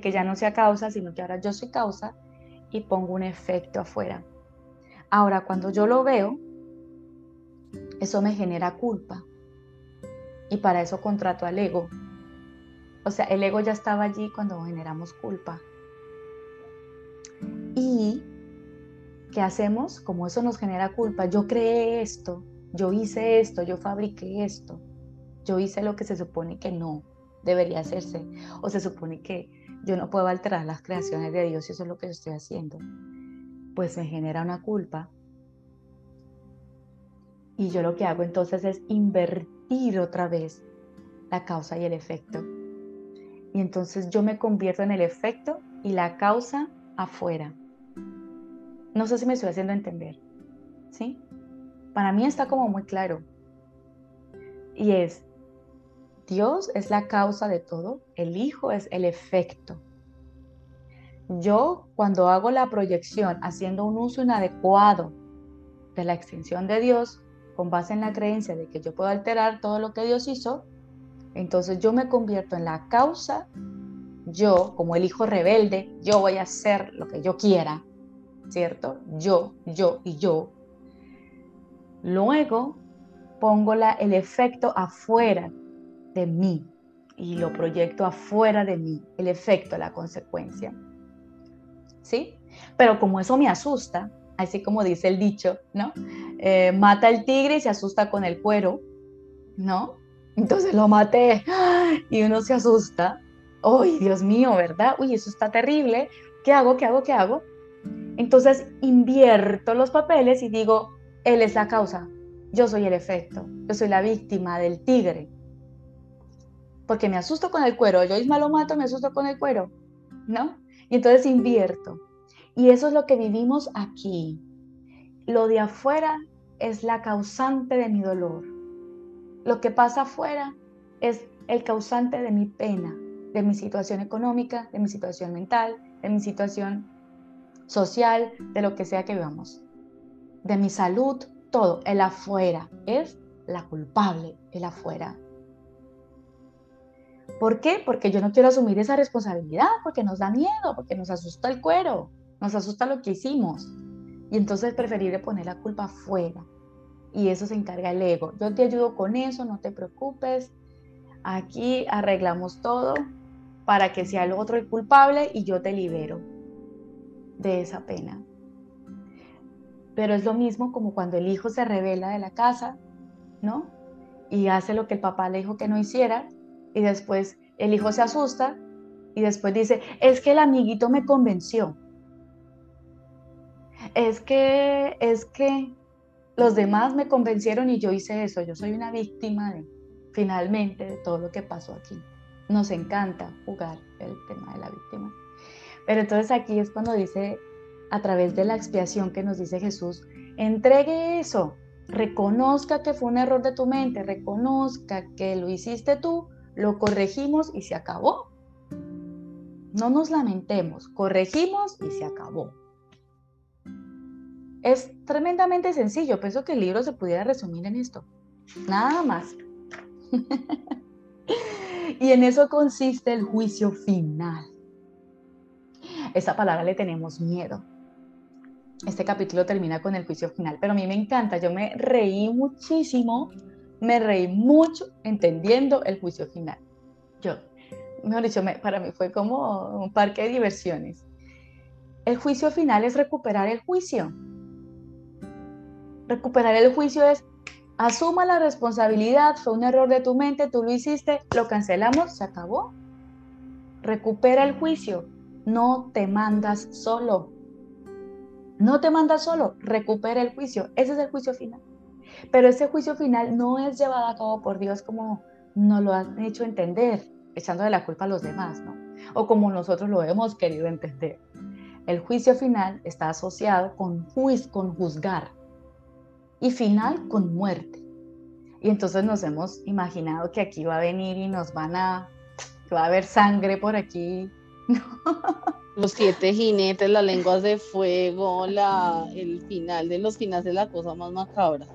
que ya no sea causa, sino que ahora yo soy causa y pongo un efecto afuera. Ahora, cuando yo lo veo, eso me genera culpa. Y para eso contrato al ego, o sea, el ego ya estaba allí cuando generamos culpa. ¿Y qué hacemos? Como eso nos genera culpa, yo creé esto, yo hice esto, yo fabriqué esto, yo hice lo que se supone que no debería hacerse, o se supone que yo no puedo alterar las creaciones de Dios y eso es lo que estoy haciendo. Pues me genera una culpa. Y yo lo que hago entonces es invertir otra vez la causa y el efecto y entonces yo me convierto en el efecto y la causa afuera. No sé si me estoy haciendo entender. ¿Sí? Para mí está como muy claro. Y es, Dios es la causa de todo, el Hijo es el efecto. Yo cuando hago la proyección haciendo un uso inadecuado de la extensión de Dios, con base en la creencia de que yo puedo alterar todo lo que Dios hizo, entonces yo me convierto en la causa, yo como el hijo rebelde, yo voy a hacer lo que yo quiera, ¿cierto? Yo, yo y yo. Luego pongo la, el efecto afuera de mí y lo proyecto afuera de mí, el efecto, la consecuencia. ¿Sí? Pero como eso me asusta, así como dice el dicho, ¿no? Eh, mata el tigre y se asusta con el cuero, ¿no? Entonces lo maté y uno se asusta. ¡Ay, Dios mío, verdad! Uy, eso está terrible. ¿Qué hago? ¿Qué hago? ¿Qué hago? Entonces invierto los papeles y digo, él es la causa, yo soy el efecto, yo soy la víctima del tigre. Porque me asusto con el cuero, yo misma lo mato, me asusto con el cuero, ¿no? Y entonces invierto. Y eso es lo que vivimos aquí. Lo de afuera es la causante de mi dolor. Lo que pasa afuera es el causante de mi pena, de mi situación económica, de mi situación mental, de mi situación social, de lo que sea que vivamos, de mi salud, todo. El afuera es la culpable, el afuera. ¿Por qué? Porque yo no quiero asumir esa responsabilidad, porque nos da miedo, porque nos asusta el cuero, nos asusta lo que hicimos. Y entonces es preferible poner la culpa afuera y eso se encarga el ego. Yo te ayudo con eso, no te preocupes. Aquí arreglamos todo para que sea el otro el culpable y yo te libero de esa pena. Pero es lo mismo como cuando el hijo se revela de la casa, ¿no? Y hace lo que el papá le dijo que no hiciera y después el hijo se asusta y después dice, es que el amiguito me convenció. Es que, es que, los demás me convencieron y yo hice eso. Yo soy una víctima finalmente de todo lo que pasó aquí. Nos encanta jugar el tema de la víctima. Pero entonces aquí es cuando dice, a través de la expiación que nos dice Jesús, entregue eso, reconozca que fue un error de tu mente, reconozca que lo hiciste tú, lo corregimos y se acabó. No nos lamentemos, corregimos y se acabó. Es tremendamente sencillo. Pienso que el libro se pudiera resumir en esto. Nada más. y en eso consiste el juicio final. esa palabra le tenemos miedo. Este capítulo termina con el juicio final, pero a mí me encanta, yo me reí muchísimo, me reí mucho entendiendo el juicio final. Yo, mejor dicho, para mí fue como un parque de diversiones. El juicio final es recuperar el juicio. Recuperar el juicio es asuma la responsabilidad, fue un error de tu mente, tú lo hiciste, lo cancelamos, se acabó. Recupera el juicio, no te mandas solo. No te mandas solo, recupera el juicio. Ese es el juicio final. Pero ese juicio final no es llevado a cabo por Dios como nos lo han hecho entender, echando de la culpa a los demás, ¿no? O como nosotros lo hemos querido entender. El juicio final está asociado con juicio, con juzgar, y final con muerte. Y entonces nos hemos imaginado que aquí va a venir y nos van a, va a haber sangre por aquí.
Los siete jinetes, las lenguas de fuego, la, el final de los finales de la cosa más macabra.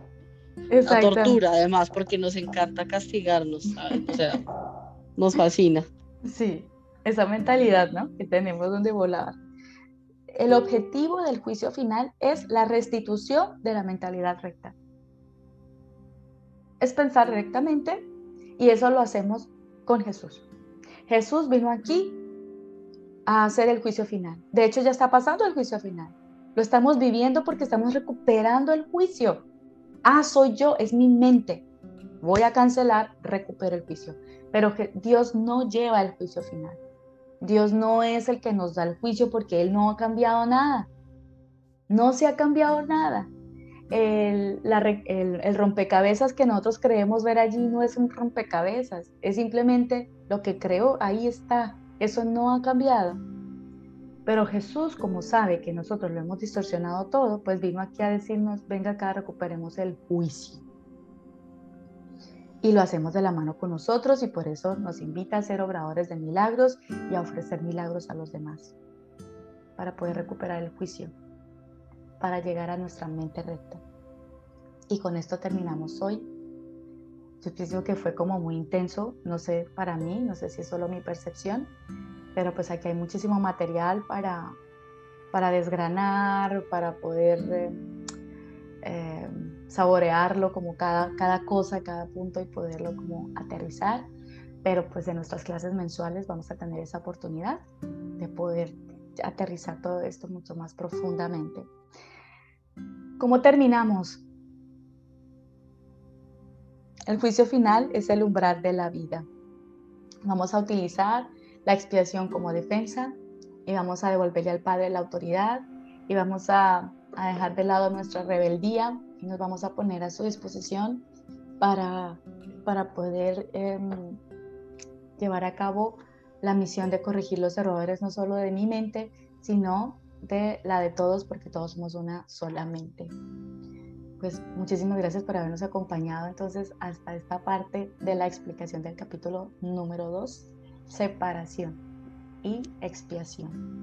La tortura, además, porque nos encanta castigarnos, O sea, nos fascina.
Sí, esa mentalidad, ¿no? Que tenemos donde volar. El objetivo del juicio final es la restitución de la mentalidad recta. Es pensar rectamente y eso lo hacemos con Jesús. Jesús vino aquí a hacer el juicio final. De hecho, ya está pasando el juicio final. Lo estamos viviendo porque estamos recuperando el juicio. Ah, soy yo, es mi mente. Voy a cancelar, recupero el juicio. Pero que Dios no lleva el juicio final. Dios no es el que nos da el juicio porque Él no ha cambiado nada. No se ha cambiado nada. El, el, rompecabezas que nosotros creemos ver allí no es un rompecabezas, es simplemente lo que creó, ahí está. Eso no ha cambiado. Pero Jesús, como sabe que nosotros lo hemos distorsionado todo, pues vino aquí a decirnos, venga acá, recuperemos el juicio. Y lo hacemos de la mano con nosotros y por eso nos invita a ser obradores de milagros y a ofrecer milagros a los demás, para poder recuperar el juicio, para llegar a nuestra mente recta. Y con esto terminamos hoy. Yo pienso que fue como muy intenso, no sé para mí, no sé si es solo mi percepción, pero pues aquí hay muchísimo material para, para desgranar, para poder eh, eh, saborearlo como cada, cada cosa, cada punto y poderlo como aterrizar. Pero pues en nuestras clases mensuales vamos a tener esa oportunidad de poder aterrizar todo esto mucho más profundamente. ¿Cómo terminamos? El juicio final es el umbral de la vida. Vamos a utilizar la expiación como defensa y vamos a devolverle al Padre la autoridad y vamos a, dejar de lado nuestra rebeldía y nos vamos a poner a su disposición para, para poder em, llevar a cabo la misión de corregir los errores no solo de mi mente, sino de la de todos, porque todos somos una sola mente. Pues muchísimas gracias por habernos acompañado entonces hasta esta parte de la explicación del capítulo número 2, separación y expiación.